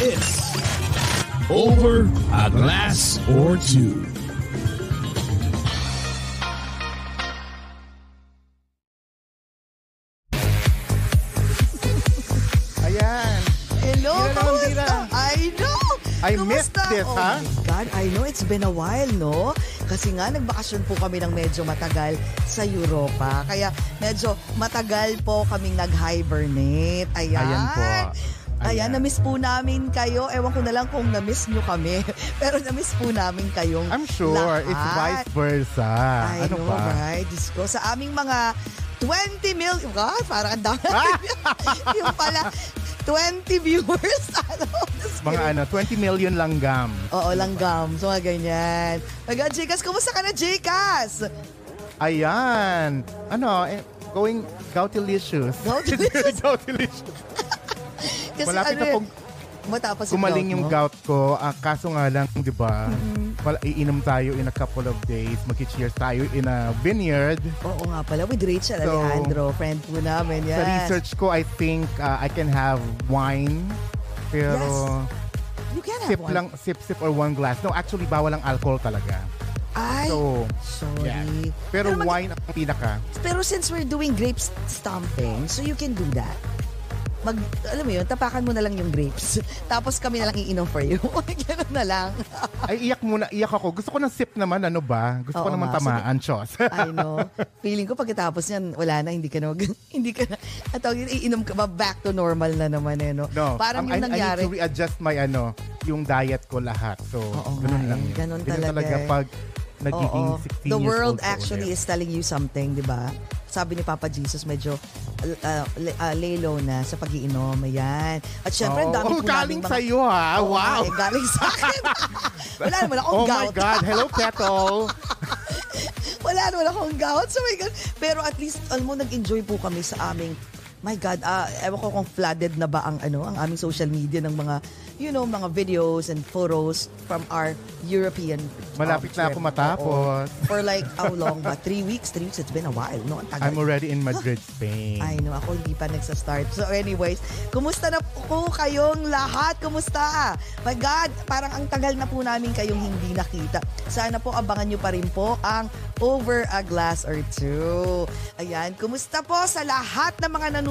Is Over a Glass or Two. Ayan. Hello, Tira lang, kamusta? tira. I know! I missed Kamusta? this, oh ha? my God, I know it's been a while, no? Kasi nga, nagbakasyon po kami ng medyo matagal sa Europa. Kaya medyo matagal po kaming nag-hibernate. Ayan. Ayan po. Ayan, Ayan. na-miss po namin kayo. Ewan ko na lang kung na-miss nyo kami. Pero na-miss po namin kayong I'm sure lahat. it's vice versa. I ano know, pa? right? Diyos ko, sa aming mga 20 million, God, parang ang dami. Ah! yung pala, 20 viewers. ano. Mga ano, 20 million langgam. Oo, langgam. So, mga ganyan. God, Jcas, kumusta ka na, Jcas? Ayan. Ano, eh, going goutilicious. Goutilicious? Goutilicious. Kasi Malapit ano na pong matapos yung gumaling gout yung mo. gout ko. Ah, kaso nga lang, di ba, Mm-hmm. wala, iinom tayo in a couple of days. Mag-cheers tayo in a vineyard. Oo nga pala, with Rachel So, Alejandro, friend po namin. Yes. Sa research ko, I think uh, I can have wine. Pero You can have sip one. lang, sip, sip or one glass. No, actually, bawal ang alcohol talaga. Ay, So, sorry. yeah. Pero, mag- wine ang pinaka. Pero since we're doing grape stomping, so you can do that. Mag, alam mo yun, tapakan mo na lang yung grapes. Tapos kami na lang iinom for you. Ganun na lang. Ay, iyak muna, iyak ako. Gusto ko ng sip naman, ano ba? Gusto ko Oo naman nga. tamaan, Chos. I know. Feeling ko pagkatapos yan, wala na, hindi ka na, hindi ka na, at tawag iinom ka ba, back to normal na naman eh, no? no, Parang um, yung I, nangyari. I need to readjust my, ano, yung diet ko lahat. So, Oo ganun nga lang. eh. Ganun Ganun talaga eh. pag nagiging Oo. 16 The years world actually ulit. is telling you something, di ba? Sabi ni Papa Jesus, medyo uh, uh, uh, lay low na sa pag-iinom. Ayan. At syempre, Oh, dami oh, po galing mga- sa'yo, ha? Nga wow! eh, galing sa akin. Wala naman akong Oh my gout. God! Hello, Kettle! Wala naman akong gout. So my God. Pero at least, alam mo, nag-enjoy po kami sa aming My God, ah, ewan ko kung flooded na ba ang ano, ang aming social media ng mga, you know, mga videos and photos from our European um, Malapit na ako matapos. Oo. For like, how long ba? Three weeks? Three weeks? It's been a while, no? Ang tagal. I'm already in Madrid, Spain. I know, ako hindi pa nagsa-start. So anyways, kumusta na po kayong lahat? Kumusta? My God, parang ang tagal na po namin kayong hindi nakita. Sana po abangan nyo pa rin po ang Over a Glass or Two. Ayan, kumusta po sa lahat ng mga nanonood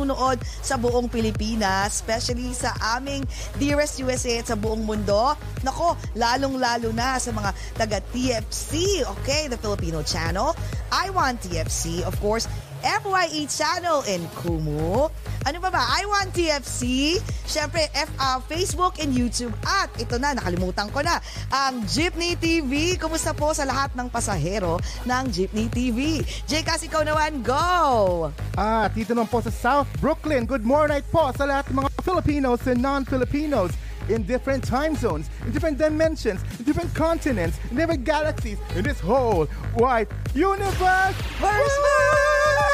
sa buong Pilipinas, especially sa aming Dearest USA at sa buong mundo. Nako, lalong-lalo na sa mga taga-TFC, okay, the Filipino channel. I Want TFC, of course, FYE channel in Kumu. Ano ba ba? I Want TFC. Siyempre, F, uh, Facebook and YouTube. At ito na, nakalimutan ko na, ang Jeepney TV. Kumusta po sa lahat ng pasahero ng Jeepney TV? Kasi ikaw naman, go! Ah, dito naman po sa South Brooklyn. Good morning po sa lahat ng mga Filipinos and non-Filipinos in different time zones, in different dimensions, in different continents, in different galaxies, in this whole wide universe. Where's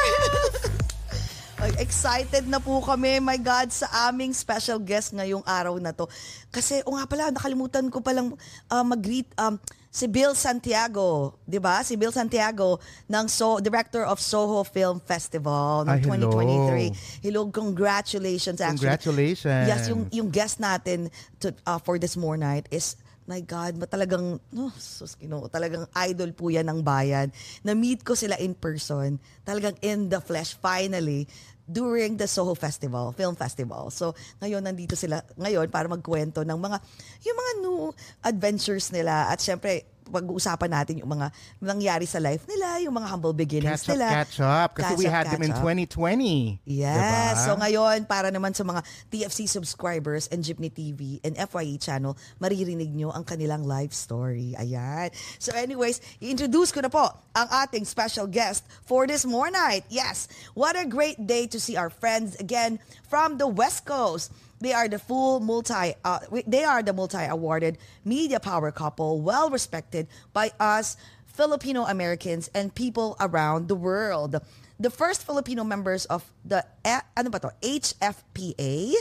Excited na po kami, my God, sa aming special guest ngayong araw na to. Kasi, o nga pala, nakalimutan ko palang uh, mag-greet um, si Bill Santiago, di ba? Si Bill Santiago, ng so Director of Soho Film Festival ng Ay, hello. 2023. Hello, congratulations actually. Congratulations. Yes, yung, yung guest natin to, uh, for this more night is my God, talagang, no, sus, Ginoo, talagang idol po yan ng bayan. Na-meet ko sila in person, talagang in the flesh, finally. during the Soho Festival, Film Festival. So, ngayon nandito sila ngayon para magkwento ng mga yung mga new adventures nila at syempre pag-uusapan natin yung mga nangyari sa life nila, yung mga humble beginnings Catch up, nila. catch up. Kasi Catch we up, had them in catch up. 2020. Yes. Diba? So ngayon, para naman sa mga TFC subscribers and Jeepney TV and FYE channel, maririnig nyo ang kanilang life story. Ayan. So anyways, i-introduce ko na po ang ating special guest for this more night. Yes. What a great day to see our friends again from the West Coast. They are the full multi uh, they are the multi-awarded media power couple, well respected by us Filipino Americans and people around the world. The first Filipino members of the eh, ano ba to? HFPA,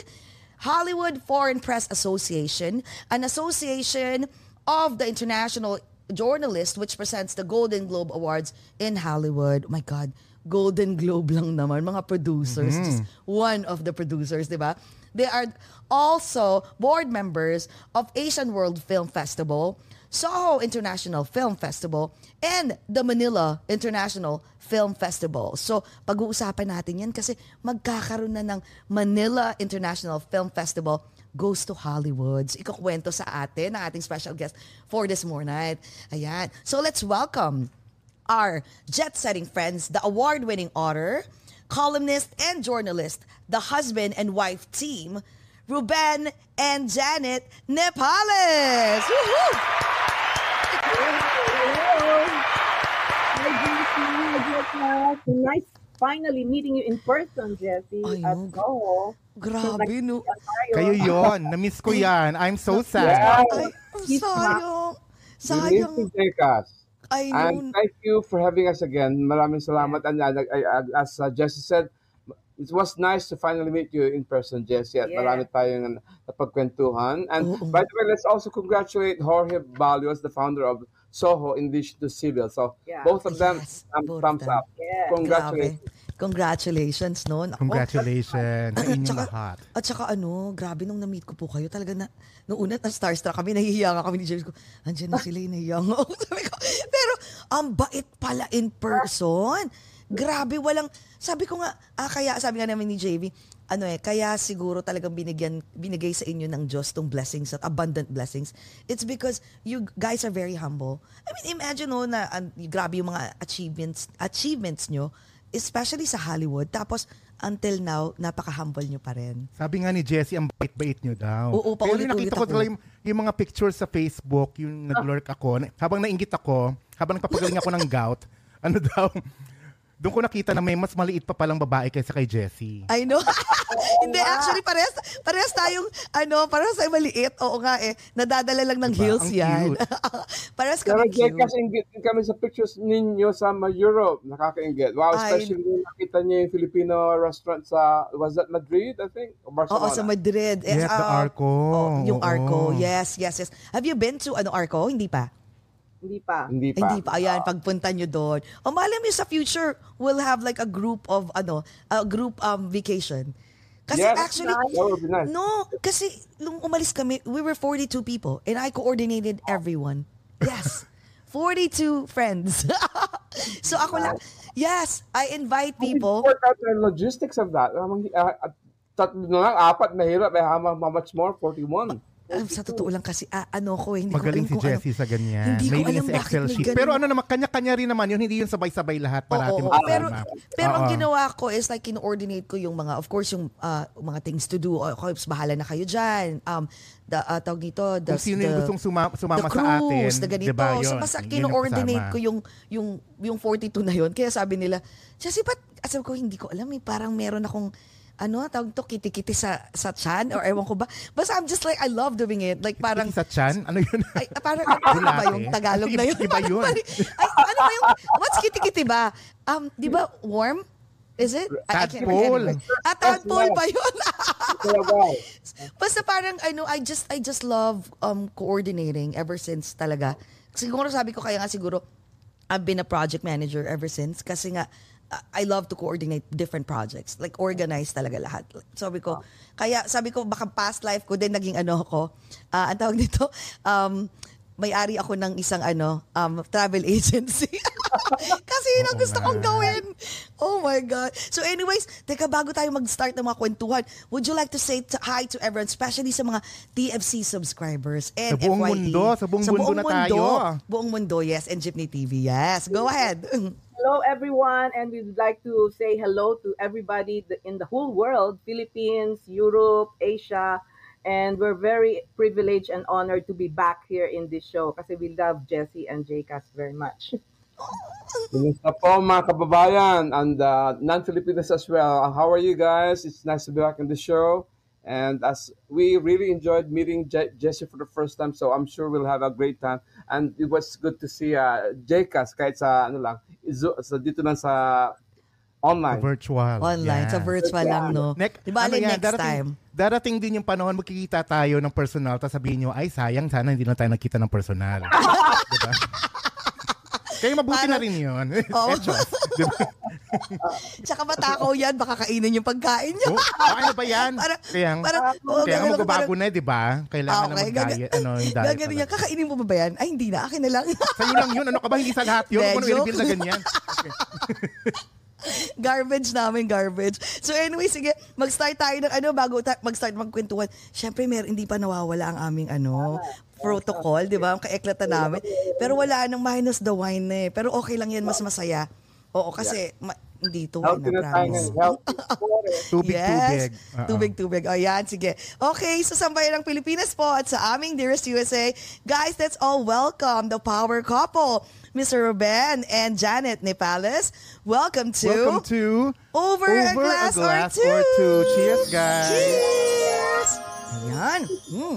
Hollywood Foreign Press Association, an association of the international journalist which presents the Golden Globe Awards in Hollywood. Oh my God, Golden Globe lang naman, mga producers. Just one of the producers, di ba? They are also board members of Asian World Film Festival, Soho International Film Festival, and the Manila International Film Festival. So, pag-uusapan natin yan kasi magkakaroon na ng Manila International Film Festival goes to Hollywood. So, ikukwento sa atin ang ating special guest for this morning. Ayan. So, let's welcome our jet-setting friends, the award-winning author, columnist, and journalist, the husband and wife team, Ruben and Janet Nepales. Woohoo! Hi, Jessie. Nice finally meeting you in person, Jessie. Ay, At no. Soho. Grabe, no? Kayo yon, na-miss ko yan. I'm so sad. Yeah. Ay, ang sayang. Good Sayang. I And know. thank you for having us again. Maraming salamat. And uh, I- as uh, Jessie said, it was nice to finally meet you in person, Jessie. At Yeah. marami tayong napagkwentuhan. And Oo. by the way, let's also congratulate Jorge Balios, the founder of Soho, in addition to Civil. So Yeah. both of them, Yes, um, both thumbs them. up. Yeah. Congratulations. Grabe. Congratulations, no? Congratulations sa inyong Tsaka- lahat. At saka ano, grabe nung na-meet ko po kayo, talaga na, nung una, na starstruck kami, nahihiya nga kami ni James ko, andyan na sila, eh, nahihiya nga ako. Sabi ko, pero, ang bait pala in person. Grabe, walang, sabi ko nga, ah, kaya, sabi nga namin ni JV, ano eh, kaya siguro talagang binigyan, binigay sa inyo ng Diyos tong blessings at abundant blessings. It's because you guys are very humble. I mean, imagine no, na an- grabe yung mga achievements, achievements nyo, especially sa Hollywood. Tapos, until now, napaka-humble nyo pa rin. Sabi nga ni Jessie, ang bait-bait nyo daw. Oo, Pero paulit-ulit yung nakita ko ako. talaga yung, yung mga pictures sa Facebook, yung nag-lurk ako, habang nainggit ako, habang nagpapagaling ako ng gout, ano daw, doon ko nakita na may mas maliit pa palang babae kaysa kay Jessie. I know. Hindi, actually, parehas, parehas tayong, ano, parehas tayo maliit. Oo nga eh. Nadadala lang ng Diba? heels Ang yan. parehas Pero kami cute. Jcas, ingit din kami sa pictures ninyo sa Europe. Nakaka-ingit. Wow, Ay. especially nung nakita niyo yung Filipino restaurant sa, was that Madrid, I think? O Barcelona? Oo, sa Madrid. Eh, Yes, the ah, Arco. oh, yung Oo. Arco. Yes, yes, yes. Have you been to ano Arco? Hindi pa. Hindi pa. Hindi pa. Hindi pa. Ayan, pagpunta nyo doon. O malay mo sa future, we'll have like a group of, ano, a group um vacation. Kasi Yes, actually, nice. No, kasi nung umalis kami, we were 42 people and I coordinated everyone. Yes. 42 friends. so ako lang, yes, I invite people. Work out the logistics of that. Uh, tatlo na lang, apat, mahirap. Eh, how, how much more? 41. Ah, sa totoo lang kasi, ah, ano ko eh, hindi Magaling si ko kung Jessie sa ganyan. Hindi ko May alam sa bakit Excel may sheet. Pero ano naman, kanya-kanya rin naman yun. Hindi yun sabay-sabay lahat Oo, parati oo. magkasama. pero pero ang Oo. ginawa ko is like kino-coordinate ko yung mga of course yung ah, mga things to do. Okay, bahala na kayo diyan. Um the uh, tawag nito the, Kung sino yung the- gustong suma- sumama the sa atin. cruise, the ganito. diba, so yun. basta yung kino-coordinate kasama. ko yung yung yung 42 na yun. Kaya sabi nila, Jessie, ba't sabi ko hindi ko alam eh, parang meron akong ano, tawag to, kiti-kiti sa, sa chan or ewan ko ba. Basta I'm just like, I love doing it. Like parang, Sa chan? Ano yun? ay, parang, ano ba Bulate? yung Tagalog na yun? Iba yun. Ay, ano ba yung, what's kiti-kiti ba? Um, di ba, warm? Is it? I- I can't Tadpole. remember. Ah, tadpole ba yun? Basta parang ano, I just I just love um coordinating ever since talaga. Siguro sabi ko kaya nga siguro I've been a project manager ever since kasi nga I love to coordinate different projects. Like organize talaga lahat. Sabi ko, kaya sabi ko baka past life ko din naging ano ako. ah ang tawag nito, um may-ari ako ng isang ano, um travel agency. Kasi yun ang gusto kong gawin. Oh my God. So anyways, teka, bago tayo mag-start ng mga kwentuhan, would you like to say t- hi to everyone, especially sa mga TFC subscribers and Sa buong FYE? mundo, sa buong mundo na tayo. Buong mundo, yes, and Jeepney TV, yes. Go ahead. Hello, everyone, and we'd like to say hello to everybody in the whole world Philippines, Europe, Asia. And we're very privileged and honored to be back here in this show kasi we love Jesse and Jcas very much. Kumusta po mga kababayan and uh, non-Filipinos as well. How are you guys? It's nice to be back in the show. And as we really enjoyed meeting Je- Jesse for the first time, so I'm sure we'll have a great time. And it was good to see uh, JCAS kahit sa ano lang, izo, sa dito lang sa online. Virtual. Online, sa Yan. virtual lang, no? Next, Di ba, ano yan, next darating, time? Darating din yung panahon, magkikita tayo ng personal, tapos sabihin nyo, ay sayang, sana hindi na tayo nakita ng personal. diba? Kaya mabuti na Parang- rin yun. Oo. Etos, diba? Tsaka matakaw yan, baka kainin yung pagkain niyo. Oh, ano ba yan? Parang- kaya, parang- oo, kaya nga magbabago na, di ba? Kailangan Ah, na okay, mag-diet. gaga- Ano, yung diet. Gaganin niya, kakainin mo ba ba yan? Ay, hindi na, akin na lang. Sa'yo lang yun. Ano ka ba? Hindi sa lahat yun. Ano i-reveal na ganyan? garbage namin, garbage. So anyway, sige, mag-start tayo ng ano, bago ta- mag-start magkwentuhan. Siyempre, mer hindi pa nawawala ang aming ano, protocol, di ba? Ang kaeklatan namin. Pero wala nang minus the wine na eh. Pero okay lang yan, mas masaya. Oo, kasi ma- hindi to wine na promise. ngayon. Healthy. Tubig, tubig. Oo. Tubig, tubig. O yan, sige. Okay, sa sambayan ng Pilipinas po at sa aming Dearest USA, guys, let's all welcome the power couple, Mr. Ruben and Janet Nepales. Welcome to, Welcome to Over, a Over Glass, a Glass or, two. or Two. Cheers, guys. Cheers! Ayan. Mm.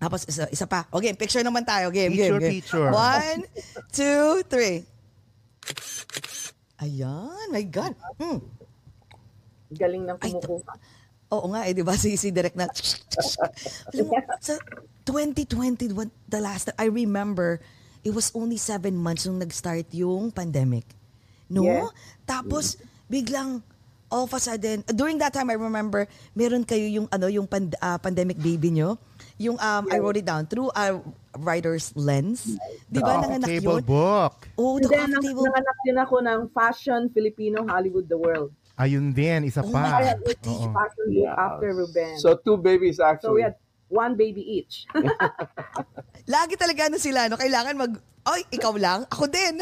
Tapos isa, isa pa. Okay, picture naman tayo. Game, Picture, game, game. picture. One, two, three. Ayan, my God. Hmm. Galing ng kumukuha. Oo nga eh, di ba? Si, si Direk na. Alam mo, sa 2020, what- the last time, I remember, it was only seven months nung nag-start yung pandemic. No? Yes. Tapos, biglang, all of a sudden, during that time, I remember, meron kayo yung, ano, yung pand- ah, pandemic baby nyo. Yung, um, I wrote it down, through a writer's lens. Di ba, nanganak Table yun? book. Oh, the then, coffee table. nanganak din ako ng Fashion Filipino Hollywood The World. Ayun din, isa Oh pa. I had each Oo. fashion book Yeah. after Ruben. So two babies So we actually. had one baby each. Lagi talaga ano sila, no? Kailangan mag, ay, ikaw lang? Ako din.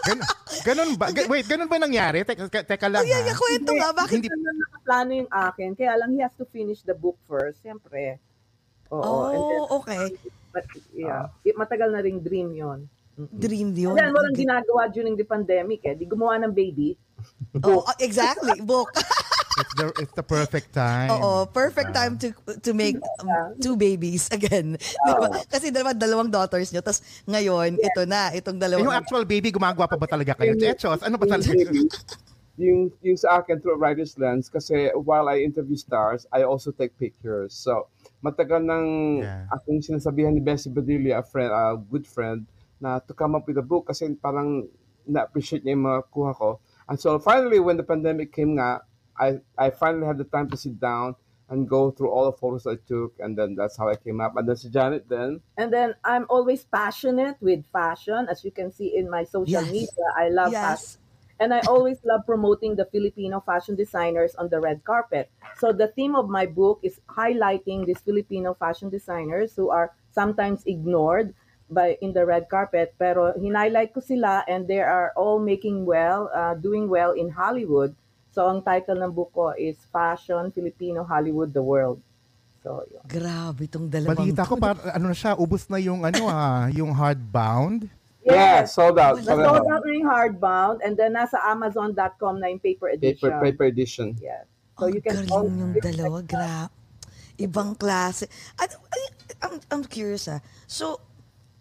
Gan- ganun ba? Ga- wait, ganun ba nangyari? Teka, teka- teka lang Ay, ay, ha. kwento nga, bakit? Hindi- Hindi na nakaplano yung akin. Kaya lang, he has to finish the book first. Siyempre. Oo. and then, Oh, okay. but, yeah. I- Matagal na ring dream yon. Dream yun. Yan, walang ginagawa during the pandemic eh. Di gumawa ng baby. Oo, oh, exactly. Book. It's the, it's the perfect time. Oo, perfect time to to make um, two babies again. Diba? Kasi dalawa, dalawang daughters nyo. Tapos ngayon, ito na, itong Eh, dalawang... yung actual baby, gumagawa pa ba talaga kayo? Chechos, ano ba talaga? yung, yung sa akin through a writer's lens kasi while I interview stars, I also take pictures. So, matagal nang Yeah. akong sinasabihan ni Bessie Badilla, a friend, a good friend, na to come up with a book kasi parang na-appreciate niya yung mga kuha ko. And so finally, when the pandemic came nga, I, I finally had the time to sit down and go through all the photos I took and then that's how I came up. And then si Janet then, And then, I'm always passionate with fashion. As you can see in my social Yes. media, I love Yes. fashion. And I always love promoting the Filipino fashion designers on the red carpet. So the theme of my book is highlighting these Filipino fashion designers who are sometimes ignored by in the red carpet. Pero hinighlight ko sila and they are all making well, uh, doing well in Hollywood. So ang title ng book ko is Fashion Filipino Hollywood the World. So yun. Grabe itong dalawang... Balita ko, par, ano na siya, ubos na yung, ano ah, yung hardbound. Yeah, sold out. Sold Sold out. na yung hardbound and then nasa amazon.com na yung paper edition. Paper, paper edition. Yes. So So you can galing yung dalawa. Gra Ibang klase. At, ay, I'm, I'm curious ah. So,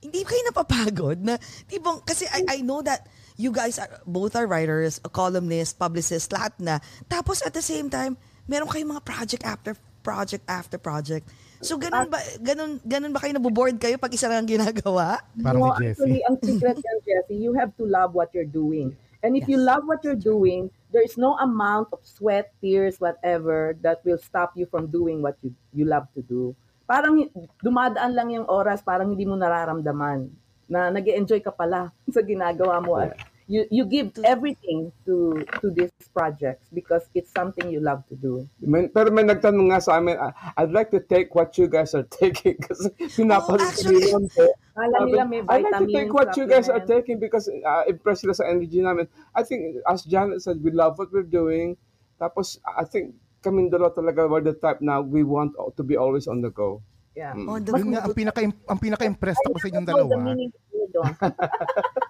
hindi kayo napapagod na tipong kasi I, I know that you guys are both are writers, columnists, publicists, lahat na. Tapos at the same time, meron kayong mga project after project after project. So ganun ba ganun ganun ba kayo naboboard kayo pag isa lang ang ginagawa? Parang no, actually, ang secret yan, Jessie, you have to love what you're doing. And if you love what you're doing, there is no amount of sweat, tears, whatever, that will stop you from doing what you, you love to do. Parang dumadaan lang yung oras, parang hindi mo nararamdaman na nag enjoy ka pala sa ginagawa mo. At You, you give everything to to these projects because it's something you love to do. May, pero may nagtanong nga sa amin, "I- I'd like to take what you guys are taking kasi pinapalit nila ko. Kala nila may I'd like to take what you guys are taking because uh, impressed sila sa energy namin. I think, as Janet said, we love what we're doing. Tapos, I think, kaming dalawa talaga were the type na we want to be always on the go. Yeah. On the Yun nga, ang pinaka ang pinaka-impressed ako sa inyong dalawa.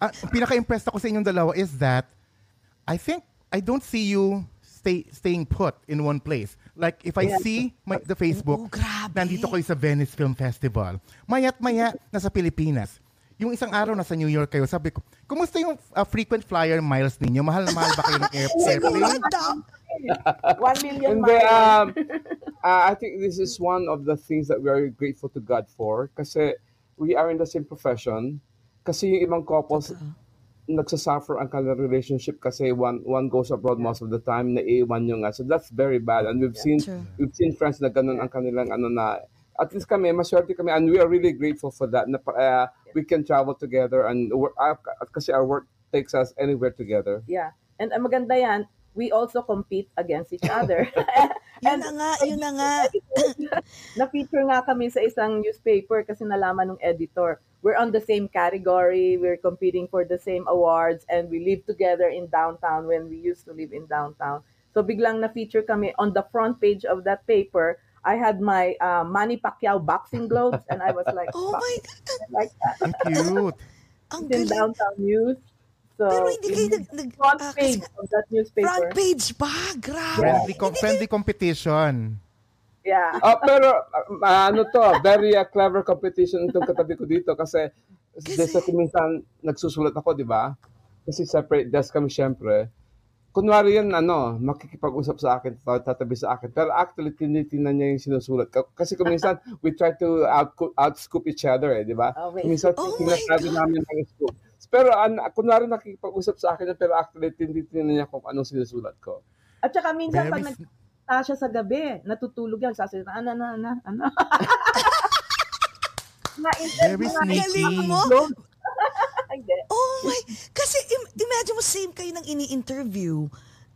Ang pinaka-impressed ako sa inyong dalawa is that I think I don't see you stay staying put in one place. Like if I see my, the Facebook, Oo, grabe. nandito kayo sa Venice Film Festival. Maya't maya nasa Pilipinas. Yung isang araw nasa New York kayo, sabi ko, kumusta yung ah, frequent flyer miles ninyo? Mahal na mahal ba kayo ng air- airplane? One million And miles. um, uh, I think this is one of the things that we are grateful to God for kasi we are in the same profession. Kasi yung ibang couples, nagsasuffer ang kanilang relationship kasi one one goes abroad most of the time na iwan yung nga. So that's very bad. And we've seen True. we've seen friends na ganun ang kanilang ano na at least kami, maswerte kami and we are really grateful for that na uh, we can travel together and work, uh, kasi our work takes us anywhere together. Yeah. And ang maganda yan, we also compete against each other. Yun na nga, yun na nga. Na-feature nga kami sa isang newspaper kasi nalaman ng editor. We're on the same category, we're competing for the same awards, and we live together in downtown when we used to live in downtown. So biglang na-feature kami on the front page of that paper. I had my uh, Manny Pacquiao boxing gloves, and I was like, Oh my "Fuck, God, like that. Ang cute. ang in galing. downtown news. So, Pero hindi kayo nag- nag- front ah, page of that newspaper. Front page pa, grabe. Friendly, com- friendly competition. Yeah. Ah, pero ah, ano to, very ah, clever competition itong katabi ko dito kasi kasi kung minsan nagsusulat ako, di ba? Kasi separate desk kami syempre. Kunwari yan, ano, makikipag-usap sa akin, tat- tatabi sa akin. Pero actually, tinitingnan niya yung sinusulat. Ka- Kasi kung minsan, we try to out, outscoop each other, eh, di ba? Oh, wait. Kung minsan, Oh God. namin ng scoop. Pero an, kunwari nakikipag-usap sa akin, pero actually, tinitingnan niya kung anong sinusulat ko. At saka minsan pag Very- nagtata siya sa gabi, natutulog yan, sasalita, ano, ano, ano, ano. Very sneaky. Hindi. Oh my, kasi im- imagine mo same kayo ng ini-interview.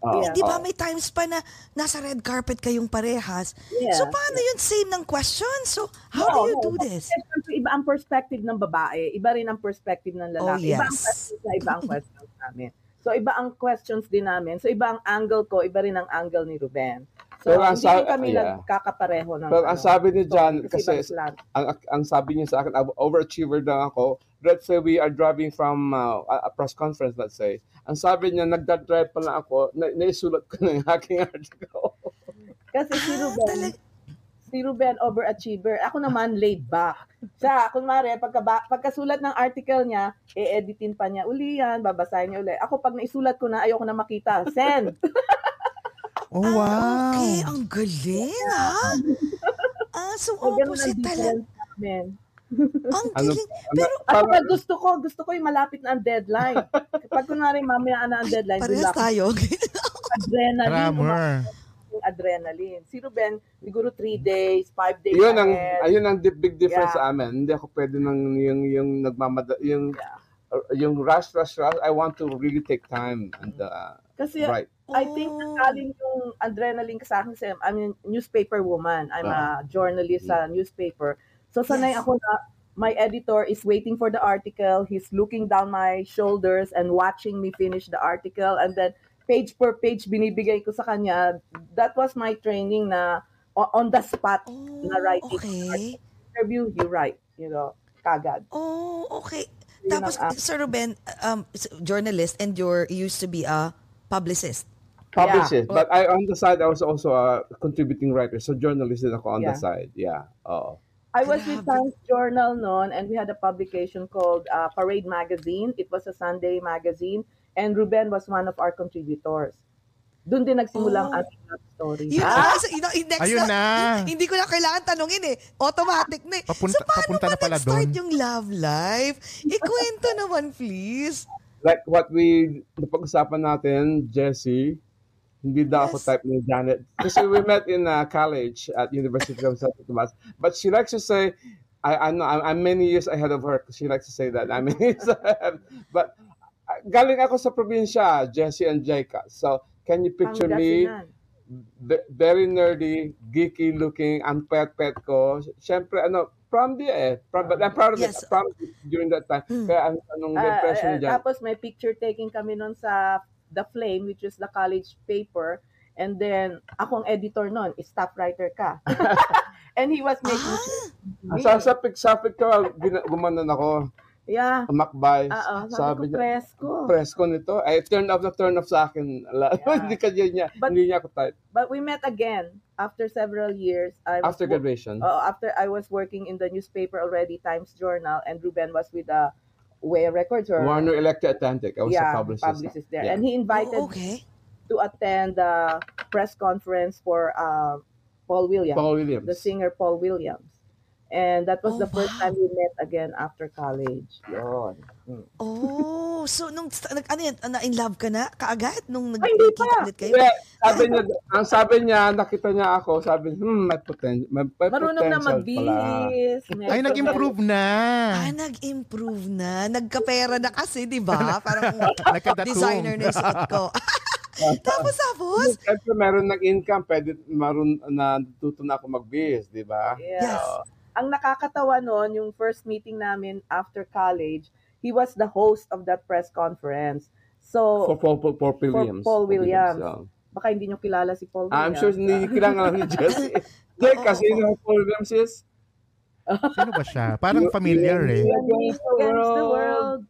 Ah, Eh, di ba ah. may times pa na nasa red carpet kayong parehas? Yeah. So paano yun same ng questions? So how No, do you no. do this? Kasi syempre, iba ang perspective ng babae, iba rin ang perspective ng lalaki. Oh, Iba ang yes. questions na iba ang questions namin. So iba ang questions din namin. So iba ang angle ko, iba rin ang angle ni Ruben. So Pero ang hindi sa- rin kami yeah. nagkakapareho ng Pero ang ano. sabi ni John, So, kasi ang, ang sabi niya sa akin, "Ab- overachiever lang ako. Let's say we are driving from uh, a a press conference, let's say. Ang sabi niya, nagdadrive pa lang ako, na, naisulat ko na yung aking article. Kasi si Ah, Ruben, si Ruben overachiever. Ako naman laid back. Siya, kunwari, pagka, pagkasulat ng article niya, e-editin pa niya uli yan, babasahin niya uli. Ako pag naisulat ko na, ayoko na makita. Send! Oh, Ah, wow. okay, ang galing ha. Ah, so So, ang opposite talaga. Ang Ano, galing. ano, Pero parang- pag gusto ko, gusto ko yung malapit na ang deadline. Pag kunwari mamaya na ang deadline, parehas lang tayo. adrenaline, adrenaline. Si Ruben, siguro 3 days, 5 days yun ang ahead. ayun ang big difference Yeah. sa amin. Hindi ako pwede nang yung yung nagmamada yung Yeah. yung rush rush rush. I want to really take time and uh, Kasi right. I think nagaling yung adrenaline ka sa akin kasi I'm a newspaper woman. I'm a journalist sa newspaper. So sanay Yes. ako na my editor is waiting for the article. He's looking down my shoulders and watching me finish the article and then page per page binibigay ko sa kanya. That was my training na on the spot Oh, na writing. okay. Interview, you write, you know, kagad. Oh, okay. Yun Tapos, ang- Sir Ruben, um, journalist and you're you used to be a publicist. Publish Yeah. But I on the side I was also a contributing writer. So journalist din ako on the side. Yeah. Oo. I was with. Times Journal noon and we had a publication called uh, Parade Magazine. It was a Sunday magazine and Ruben was one of our contributors. Doon din nagsimula ang Oh. ating love story. Yun, Ah, so, yun, yun, next Ayun na. Hindi ko na kailangan tanungin eh. Automatic na eh. Papunta- so, paano papunta ba na pala nag-start doon? yung love life? Ikwento naman, please. Like what we napag-usapan natin, Jesse, hindi daw ako Yes. type ni Janet. Kasi we met in uh, college at University of Santo Tomas. But she likes to say, I, I know, I'm, I'm many years ahead of her. She likes to say that. I'm many years ahead. But uh, galing ako sa probinsya, Jesse and Jacob. So, can you picture me? Very nerdy, geeky looking, ang pet-pet ko. Siyempre, ano, prom di eh. Prom, but I'm proud of Yes. it. Prom during that time. Kaya ang anong Ah, impression ah, niyo dyan? tapos may picture taking kami noon sa The Flame, which is the college paper. And then, ako ang editor noon, staff writer ka. and he was making Ah, Ang sasapik-sapik ka, gina- gumanon ako. Yeah. Umakbay. Oo, ah, ah, sabi, Sabi ko, niya, presko. presko nito. Ay, turn off na turn off sa akin. Ala, Yeah. hindi ka niya, But- hindi niya ako type. But we met again after several years. I After graduation. Oo, after I was working in the newspaper already, Times Journal, and Ruben was with the Way Records or Warner Electric Atlantic. I was yeah, a publicist. there. Yeah. And he invited oh, okay. to attend the press conference for uh, Paul Williams, Paul Williams. the singer Paul Williams. And that was Oh, the first wow. time we met again after college. Yun. Oh, so nung nag ano yan, na in love ka na kaagad nung Ay, hindi nagkita pa. ulit kayo? Hindi, sabi niya, ang sabi niya, nakita niya ako, sabi niya, hmm, may, poten- may, may Marunong na potential pala. magbihis. Ay, nag-improve na. Ah, nag-improve na. Nagkapera na kasi, di ba? Parang designer na yung suot ko. tapos, tapos, Siyempre, meron ng-income, pwede, maroon na tuto na ako magbihis, di ba? Yeah. Yes. Ang nakakatawa noon, yung first meeting namin after college, he was the host of that press conference. So, For Paul, Paul, Paul Williams. Paul Williams. so. baka hindi nyo kilala si Paul Williams. I'm sure hindi niyo kailangan ni Jesse. Jake, Oo, kasi oo. yun ang Paul Williams is? Sino ba siya? Parang familiar eh. Against the world.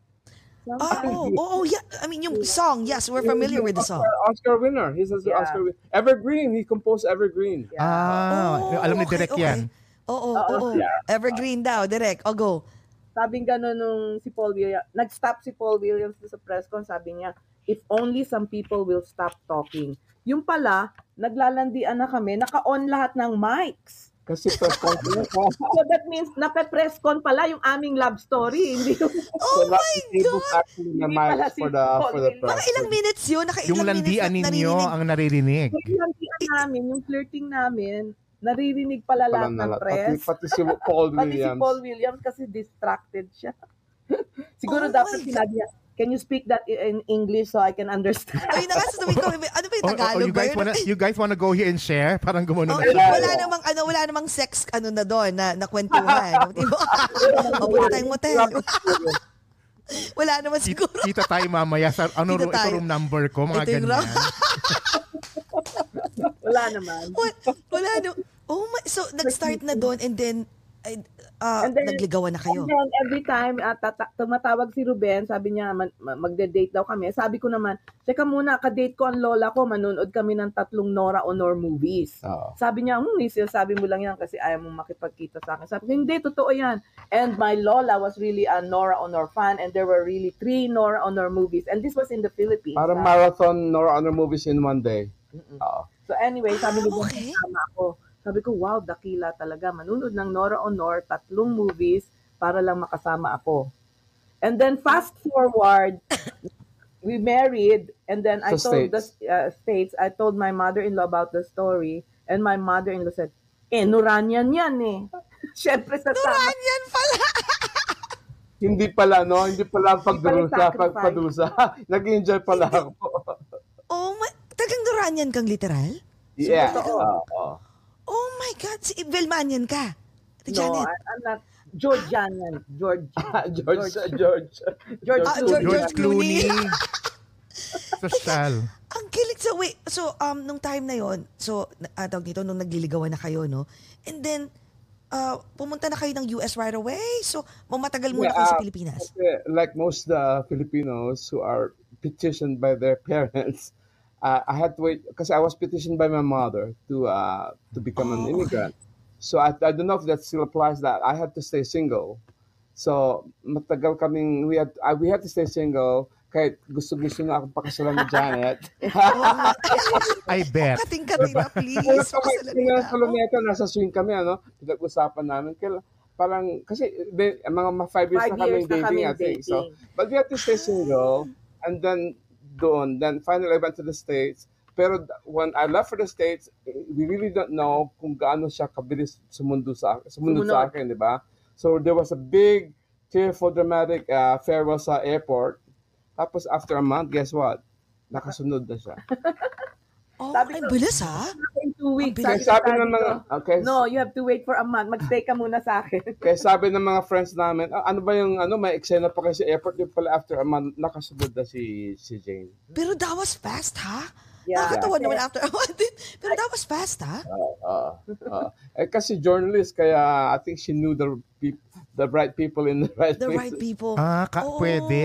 oh, oh, oh, yeah. I mean, yung song, yes, we're familiar with the song. Oscar winner. He's an Yeah. Oscar winner. Evergreen. He composed Evergreen. Ah, Oh, alam ni okay, Direk okay. yan. Oo, oo, oo. Evergreen daw, direct. O, go. Sabing gano'n nung si Paul Williams, nag-stop si Paul Williams sa press con, sabi niya, if only some people will stop talking. Yung pala, naglalandian na kami, naka-on lahat ng mics. Kasi press conference. So that means, naka-press con pala yung aming love story. Hindi yung Oh so my God! actually the Hindi mic pala si for the, Paul for the Williams. press. Mga ilang minutes yun? Naka Yung ilang landian minutes na ninyo ang naririnig. yung landian namin, yung flirting namin, naririnig pala lahat na ng press. Pati, pati si Paul Pati si Williams. Paul Williams kasi distracted siya. Siguro Oh dapat sinabi niya, can you speak that in English so I can understand? Ay, na sasabihin ko, ano ba yung Oh, oh, Tagalog you guys wanna, you guys wanna go here and share? Parang gumano Oh, na wala namang ano, wala namang sex ano na doon na nakwentuhan. Di ba? Papunta tayong motel. wala naman siguro. Kita tayo mamaya sa ano room, ito tayo. room number ko, mga ganyan. Wala naman. What? Wala no. Oh my, so nag-start na doon and then ah, And then- nagligawan na kayo. And then every time uh, tata- tumatawag si Ruben, sabi niya man, ma- magde-date daw kami. Sabi ko naman, teka muna, ka-date ko ang lola ko, manonood kami ng tatlong Nora Honor movies. Oo. Sabi niya, hmm, sabi mo lang yan kasi ayaw mong makipagkita sa akin. Sabi ko, hindi, totoo yan. And my lola was really a Nora Honor fan and there were really three Nora Honor movies. And this was in the Philippines. Parang ah. marathon Nora Honor movies in one day. Oo. So anyway, sabi Ah, ni okay. kasama ako. Sabi ko, wow, dakila talaga. Manunod ng Nora Honor, tatlong movies para lang makasama ako. And then fast forward, we married and then I Sa told States. the uh, States, I told my mother-in-law about the story and my mother-in-law said, eh, Nuranyan yan eh. Siyempre sa tama. Ranyan pala. Hindi pala, no? Hindi pala pagdurusa, sacrifice. pagpadusa. Nag-enjoy pala ako. Oh my, tagang Duranyan kang literal? Yeah. Totoo. Oo. Oh my God, si Velmanian ka. Ate No, Janet. I, I'm not. Georgian yan. George. George, George. George Ah, Clooney. George Clooney. Social. Ang kilig sa wait. So um nung time na yon, so uh, tawag dito nung nagliligawan na kayo, no? And then uh, pumunta na kayo ng US right away. So mamatagal muna Yeah, kayo sa ah, Pilipinas. Kasi like most uh, Filipinos who are petitioned by their parents, uh, I had to wait because I was petitioned by my mother to uh, to become an Oh, immigrant. So I, I don't know if that still applies that I had to stay single. So matagal kaming we had I, we had to stay single kahit gusto-gusto na akong pakasalan ni Janet. I bet. Kating-kating na, please. Pasalan mo na sa. Luneta, nasa swing kami, ano? Pinag-usapan namin. Kaila, parang, kasi de, mga mga five years Five na kami years na dating, kaming I think. So, dating. but we had to stay single. And then, doon. Then, finally, I went to the States. Pero when I left for the States, we really don't know kung gaano siya kabilis sumundo sa, sumunod sa akin, di ba? So, there was a big, tearful, dramatic uh, farewell sa airport. Tapos, after a month, guess what? Nakasunod na siya. Oh, Sabi ay, bilis ha? Two weeks. Kaya sabi ng mga, okay, No, you have to wait for a month. Mag-stay ka muna sa akin. Kaya sabi ng mga friends namin, "Ah, ano ba yung ano may eksena pa kayo sa airport yung pala after a month nakasunod na si si Jane. Pero that was fast ha? Yeah. Nakakatawa naman after a din. Pero that was fast ha? Uh, uh, eh kasi journalist kaya I think she knew the peop- the right people in the right The right places. people. Ah, ka- Oo. pwede.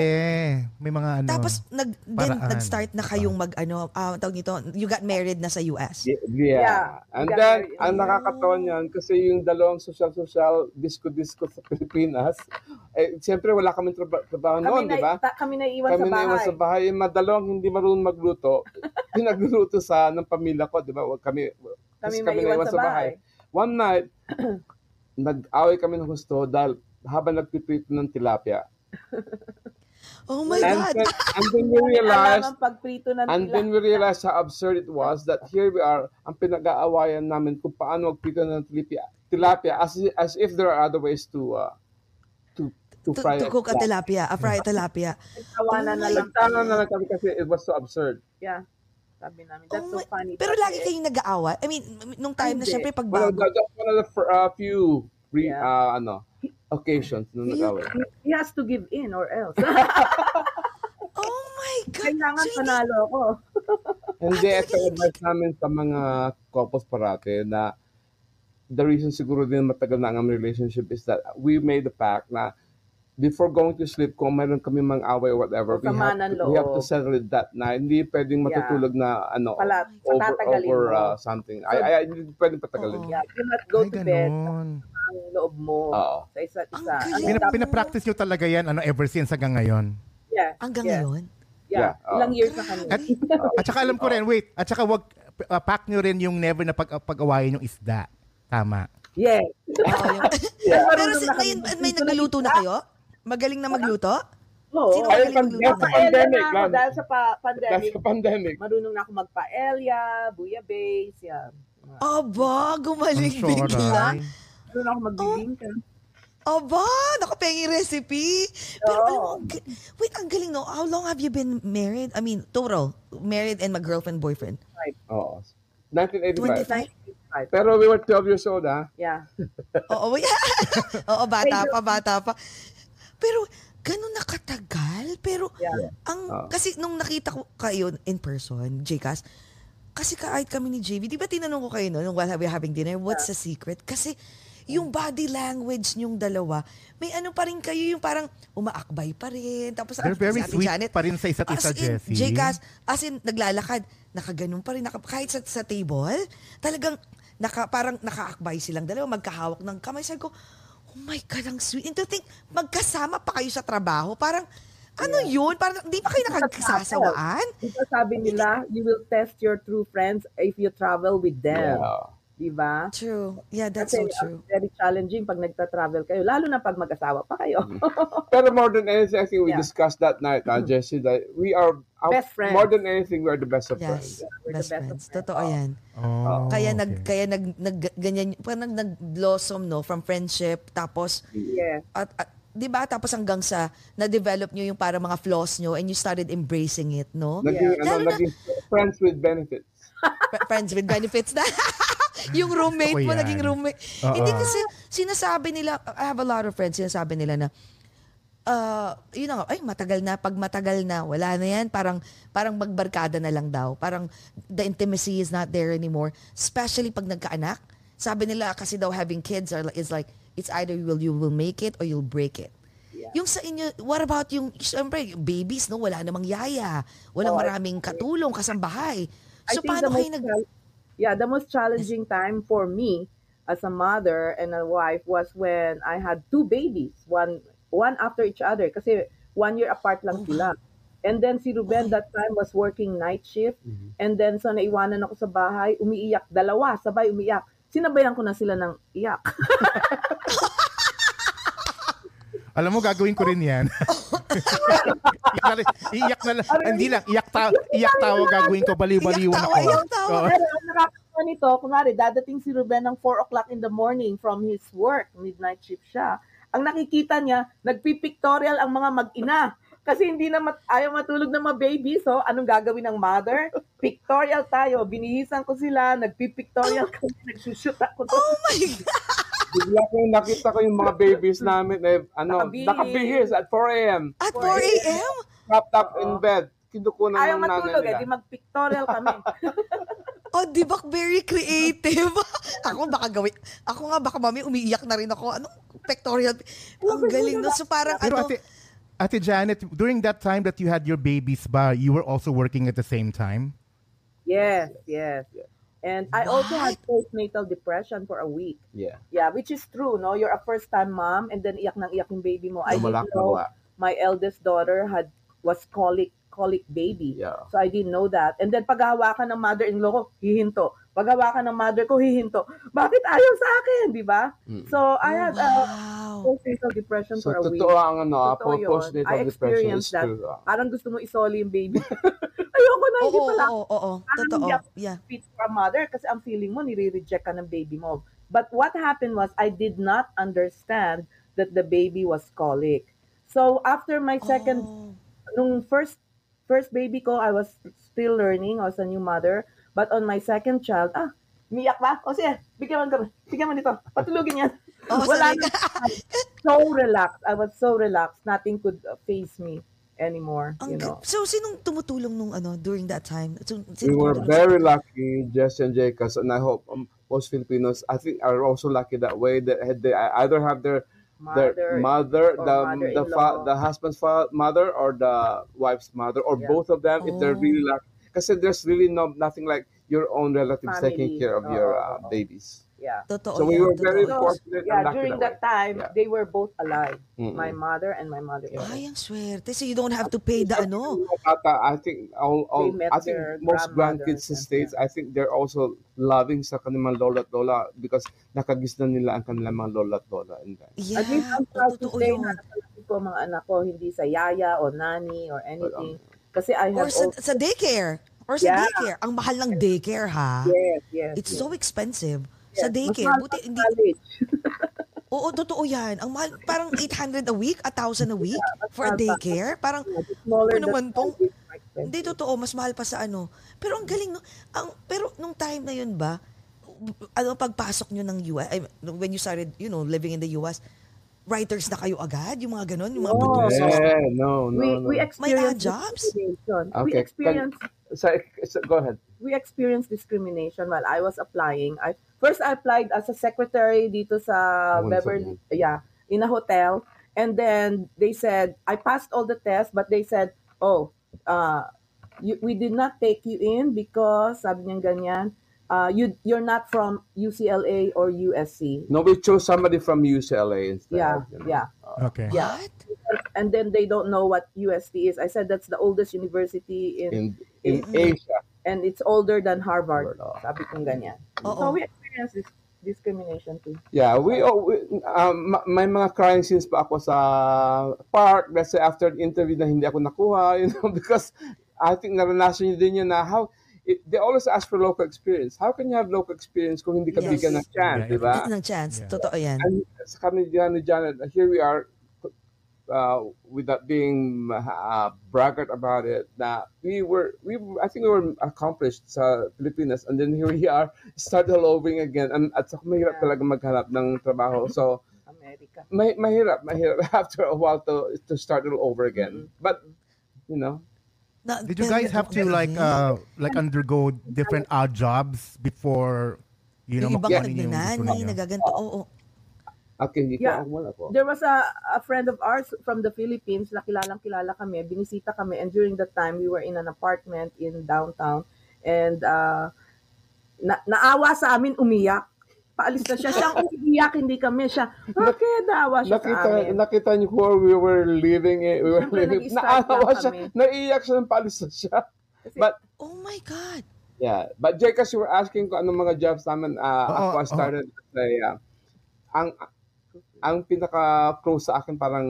May mga ano. Tapos nag then Paraan. nag-start na kayong mag ano, ah tawag nito, you got married na sa US. Yeah. yeah. Yeah. And Yeah. then, ang nakakatawa niyan, kasi yung dalawang social-social, disco-disco sa Pilipinas, eh, siyempre wala kaming traba- trabaho noon, Kami, di ba? ta- kami na iwan kami sa na bahay. iwan sa bahay. Yung madalawang hindi marunong magluto, pinagluluto sa ng pamilya ko, di ba? Wag Kami, Kami kasi maiwan sa bahay. One night, nag-away kami ng gusto dahil habang nagpiprito ng tilapia. Oh my and, god. then, and then we realized, and then we realized how absurd it was that here we are, ang pinag-aawayan namin kung paano magprito ng tilapia, tilapia as, as if there are other ways to uh, to to, To, fry to it. cook a tilapia, a fried tilapia. Tawanan na lang. Nagtana na lang kami kasi it was so absurd. Yeah. Sabi namin, Oh that's so my- funny. Pero Kasi- lagi kayong nag-aaway. I mean, nung time na Hindi. syempre pag Well, bago. that- that's one of the uh, few re, Yeah. uh, ano, occasions nung nag-away. He has to give in or else. Oh my god. Kailangan So, panalo ako. Hindi, ito advice namin sa mga couples parate na the reason siguro din matagal na ang relationship is that we made the pact na before going to sleep, kung mayroon kami mang away or whatever, we have, to, we have to settle it that na hindi pwedeng matutulog na ano Pala, over over uh, something. Ay, ay, hindi pwedeng patagalin. Oo. Yeah, you not go Ay, to bed ang loob mo Oo. sa isa't Ang isa. galing. Pina- pinapractice nyo talaga yan ano, ever since hanggang ngayon. yeah, Hanggang yeah, ngayon. Yeah, Yeah, ilang years na kami. At, at saka alam ko rin, wait, at saka wag, uh, pack nyo rin yung never na pag, pag-awayan yung isda. Tama. yeah. Oo, yung- Yeah. Pero si, ngayon, may nagluluto na kayo? Magaling na magluto? Oo. Sino Ay, magaling pan- magluto? sa Paella pandemic na ako lang. dahil sa pa- That's pandemic. the pandemic. Marunong na ako magpaelya, bouillabaisse, yan. Aba, gumaling bigla. Marunong ako magbibingka. Aba, nakapengi recipe. Pero alam mo, ang ga- wait, ang galing no. How long have you been married? I mean, total. Married and my girlfriend, boyfriend. Oo. 1985. 25? Pero we were 12 years old, ha? Yeah. Oo, yeah. Oo, bata pa, bata pa. Pero, ganun na katagal. Pero, Yeah. ang, Oo. kasi nung nakita ko kayo in person, Jcas, kasi kahit kami ni JV, di ba tinanong ko kayo no, nung while we were having dinner, what's the secret? Kasi, yung body language niyong dalawa, may ano pa rin kayo, yung parang umaakbay pa rin. Tapos, They're very si sweet Janet, pa rin sa isa't isa, as in, Jessie. Jcas, as in, naglalakad, nakaganon pa rin, naka, kahit sa, sa table, talagang, naka, parang nakaakbay silang dalawa, magkahawak ng kamay. Sabi ko, oh my God, ang sweet. And to think, magkasama pa kayo sa trabaho, parang, ano yun? Parang, di pa kayo nakagsasawaan? Diba sabi nila, you will test your true friends if you travel with them. Yeah. Diba? True. Yeah, that's Kasi so true. ang very challenging pag nagta-travel kayo, lalo na pag mag-asawa pa kayo. Pero more than anything, I think we Yeah. discussed that night, uh, Jesse, that we are, our- Best friends. more than anything, we are the best of friends. Yes, We're the best best of friends. friends. Totoo yan. Oh, Kaya nag okay. kaya nag, nag ganyan parang nag-blossom no from friendship tapos yes. at, at 'di ba tapos hanggang sa na-develop nyo yung para mga flaws nyo and you started embracing it no Naging, ano, Lalo na- naging friends with benefits. Fr- friends with benefits na yung roommate mo naging roommate Oo. hindi kasi sinasabi nila I have a lot of friends sinasabi nila na uh, yun na nga, ay matagal na, pag matagal na, wala na yan, parang, parang magbarkada na lang daw. Parang the intimacy is not there anymore. Especially pag nagkaanak. Sabi nila kasi daw having kids are, is like, it's either you will, you will make it or you'll break it. Yung sa inyo, what about yung, syempre, yung babies, no? Wala namang yaya. Walang Oh, maraming katulong, kasambahay. I So, think paano the kayo most nag... chal- Yeah, the most challenging time for me as a mother and a wife was when I had two babies, one one after each other kasi one year apart lang sila. And then si Ruben that time was working night shift. And then so naiwanan ako sa bahay, umiiyak dalawa, sabay umiiyak. Sinabayan ko na sila ng iyak. Alam mo, gagawin ko rin yan. iyak na, iyak lang. Hindi lang, iyak, ta iyak tawa gagawin ko. Baliw-baliw Iyak na tawa, ko. iyak tawa. Oo. Pero ang nakakatawa nito, kunwari, dadating si Ruben ng 4 o'clock in the morning from his work, midnight shift siya. Ang nakikita niya, nagpipictorial ang mga mag-ina. Kasi hindi na mat- ayaw matulog ng mga baby. So, anong gagawin ng mother? Pictorial tayo. Binihisan ko sila, nagpipictorial kami, nagsushoot ako. Oh my God! Bigla kong nakita ko yung mga babies namin, eh, ano, Nakabihis. nakabihis at 4 a.m. At 4 a.m.? Propped up in bed. Kinukunan Ayaw ng nanay matulog, eh, nila. di mag-pictorial kami. Oh, di ba? Very creative. ako baka gawin. Ako nga baka mami umiiyak na rin ako. Anong pectorial? Ang galing no. So parang Pero ano, ate, ate Janet, during that time that you had your babies ba, you were also working at the same time? yes, yes. And I also had postnatal depression for a week. Yeah. Yeah, which is true, no? You're a first-time mom and then iyak nang iyak yung baby mo. I didn't know my eldest daughter had was colic colic baby. Yeah. So I didn't know that. And then paghahawakan ng mother-in-law ko, hihinto. Paghahawakan ng mother ko, hihinto. Bakit ayaw sa akin, di ba? Mm. So I had uh, wow. postnatal depression So, for a week. totoo ang ano, ah, Totoo postnatal I depression is experienced that. true. ah. Parang gusto mo isoli yung baby. Ayoko na, Oo, hindi oo, pala oo, oo. Parang Totoo. hindi Yeah. fit for a mother kasi ang feeling mo, nire-reject ka ng baby mo. But what happened was, I did not understand that the baby was colic. So, after my second, Oh. nung first first baby ko, I was still learning. I was a new mother. But on my second child, ah, miyak ba? O sige, bigyan mo, bigyan mo nito. Patulugin yan. Oh, Wala. So relaxed. I was so relaxed. Nothing could uh, face me anymore. Ang, you know. So, sinong tumutulong nung ano during that time? So, We were very sa- lucky, Jesse and Jacobs, and I hope um, most Filipinos, I think, are also lucky that way that had they either have their their mother, the the fa- the husband's fa- mother, or the wife's mother, or Yeah. both of them, if they're Oh. really lucky. Because there's really no nothing like your own relatives taking care of your uh, oo. babies. Yeah. Totoo So we were very totoo. So, fortunate yeah, during that that time, Yeah. they were both alive. Mm-mm. My mother and my mother. Ay, ang swerte. So, you don't have to pay the ano. I think all, all I think most grandkids sa states, I think they're also loving sa kanilang lola at lola because nakagis na nila ang kanilang mga lola at lola. And then, Yeah, At least I'm proud to totoo say yun. ko mga anak ko, hindi sa yaya o nani or anything. Kasi I Or have sa, also, sa daycare. Or sa Yeah. daycare. Ang mahal ng daycare, ha? yes, yes. It's yes. so expensive. Sa daycare. Mas mahal Buti, hindi, oo, totoo yan. Ang mahal, parang 800 a week, 1,000 a week for a daycare. Parang, Ano naman tong-. Hindi totoo, mas mahal pa sa ano. Pero ang galing no. Ang pero nung time na 'yun ba, ano pagpasok nyo ng US, I, when you started, you know, living in the US, writers na kayo agad, yung mga ganon, yung mga No. producers. yeah, no, no, we, no. we experienced jobs? discrimination. We Okay, experienced Sa- sa- go ahead. we experienced discrimination while I was applying. I first I applied as a secretary dito sa Beverly, yeah, in a hotel, and then they said I passed all the tests, but they said, oh, uh, you, we did not take you in because sabi niya ganyan, uh, you you're not from UCLA or USC. No, we chose somebody from UCLA instead. Yeah, you know. yeah. Okay. Yeah. What? And then they don't know what USC is. I said that's the oldest university in, In in. Asia. and it's older than Harvard. Harvard, oh. Sabi kong ganyan. Oo. So we experienced this discrimination too. Yeah, we, oh, we um, ma- may mga crying scenes pa ako sa park. Let's say after the interview na hindi ako nakuha, you know, because I think naranasan niyo din yun na how it, they always ask for local experience. How can you have local experience kung hindi ka Yes. bigyan ng chance, Yeah, di ba? Ng chance. Yeah. Totoo yan. And sa kami diyan ni Janet, here we are uh, without being uh, braggart about it na we were we I think we were accomplished sa Pilipinas and then here we are start all over again and at saka mahirap Yeah. talaga maghanap ng trabaho so America. may, mahirap mahirap after a while to to start all over again but you know Did you guys have to like uh like undergo different odd jobs before you know yung ibang makuha ninyo yung gusto nagnanay, ninyo? nagaganto. Okay ikaw Yeah. ang wala ko There was a, a friend of ours from the Philippines na kilalang kilala kami, binisita kami and during that time we were in an apartment in downtown and uh, na, naawa sa amin umiyak. paalis na siya. Siya ang umiiyak, hindi kami siya. Bakit naawa siya Nakita, sa amin? nakita niyo where we were living, eh, we were Siyempre, living, naawa siya, kami. naiiyak siya ng palis na siya. But, Oh my God. yeah, but Jay, kasi you were asking ko anong mga jobs namin, uh, Oo, ako oo. started a, uh, ang, ang pinaka-close sa akin parang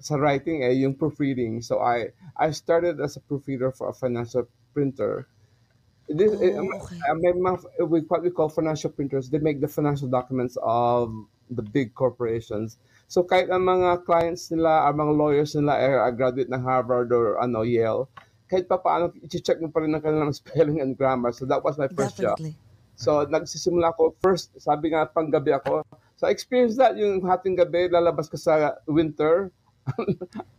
sa writing eh, yung proofreading. So I I started as a proofreader for a financial printer. This, Oh, eh, okay. uh, may mga, we, what we call financial printers, they make the financial documents of the big corporations. So kahit ang mga clients nila, ang mga lawyers nila ay ay graduate ng Harvard or ano, Yale, kahit pa paano, i-check mo pa rin ang kanilang spelling and grammar. So that was my first job. Definitely. So, nagsisimula ako, first, sabi nga, panggabi ako. So, I experienced that, yung hating gabi, lalabas ka sa winter.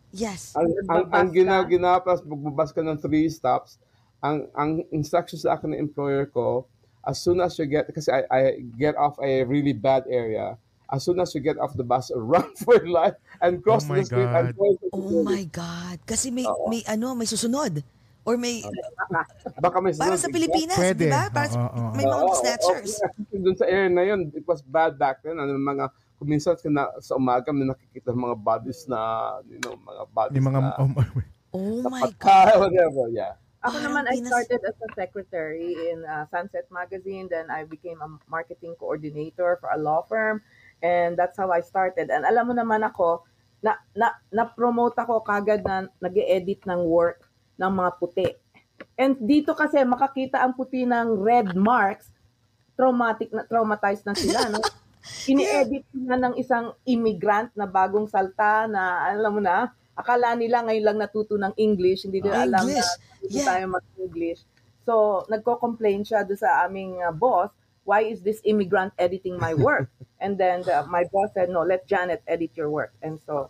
Yes. ang, ang, ang Magbabas gina, ka. ginapas, magbabas ka ng three stops. Ang, ang instructions sa akin ng employer ko, as soon as you get, kasi I, I get off a really bad area, as soon as you get off the bus, run for your life and cross Oh the street and God. the Oh my God. Kasi may, may ano, may susunod. Or may, Baka may para sa Pilipinas, Pwede. di ba? Para sa, Oo, oo, may mga Oo, snatchers. oo. Doon sa area na yun, it was bad back then. Ano, mga, kuminsan na, sa umaga, may nakikita mga bodies na, you know, mga bodies Yung mga, na, oh, Oh my God. patay, whatever, yeah. Ako Parang naman, I started as a secretary in uh, Sunset Magazine. Then I became a marketing coordinator for a law firm. And that's how I started. And alam mo naman ako, na, na, na-promote ako kagad na nag edit ng work ng mga puti. And dito kasi makakita ang puti ng red marks, traumatic na traumatized na sila, no? Ini-edit na ng isang immigrant na bagong salta na alam mo na, akala nila ngayon lang natuto ng English, hindi nila alam English. na hindi Yeah. tayo mag-English. So, nagko-complain siya do sa aming uh, boss, why is this immigrant editing my work? And then the- my boss said, no, let Janet edit your work. And so,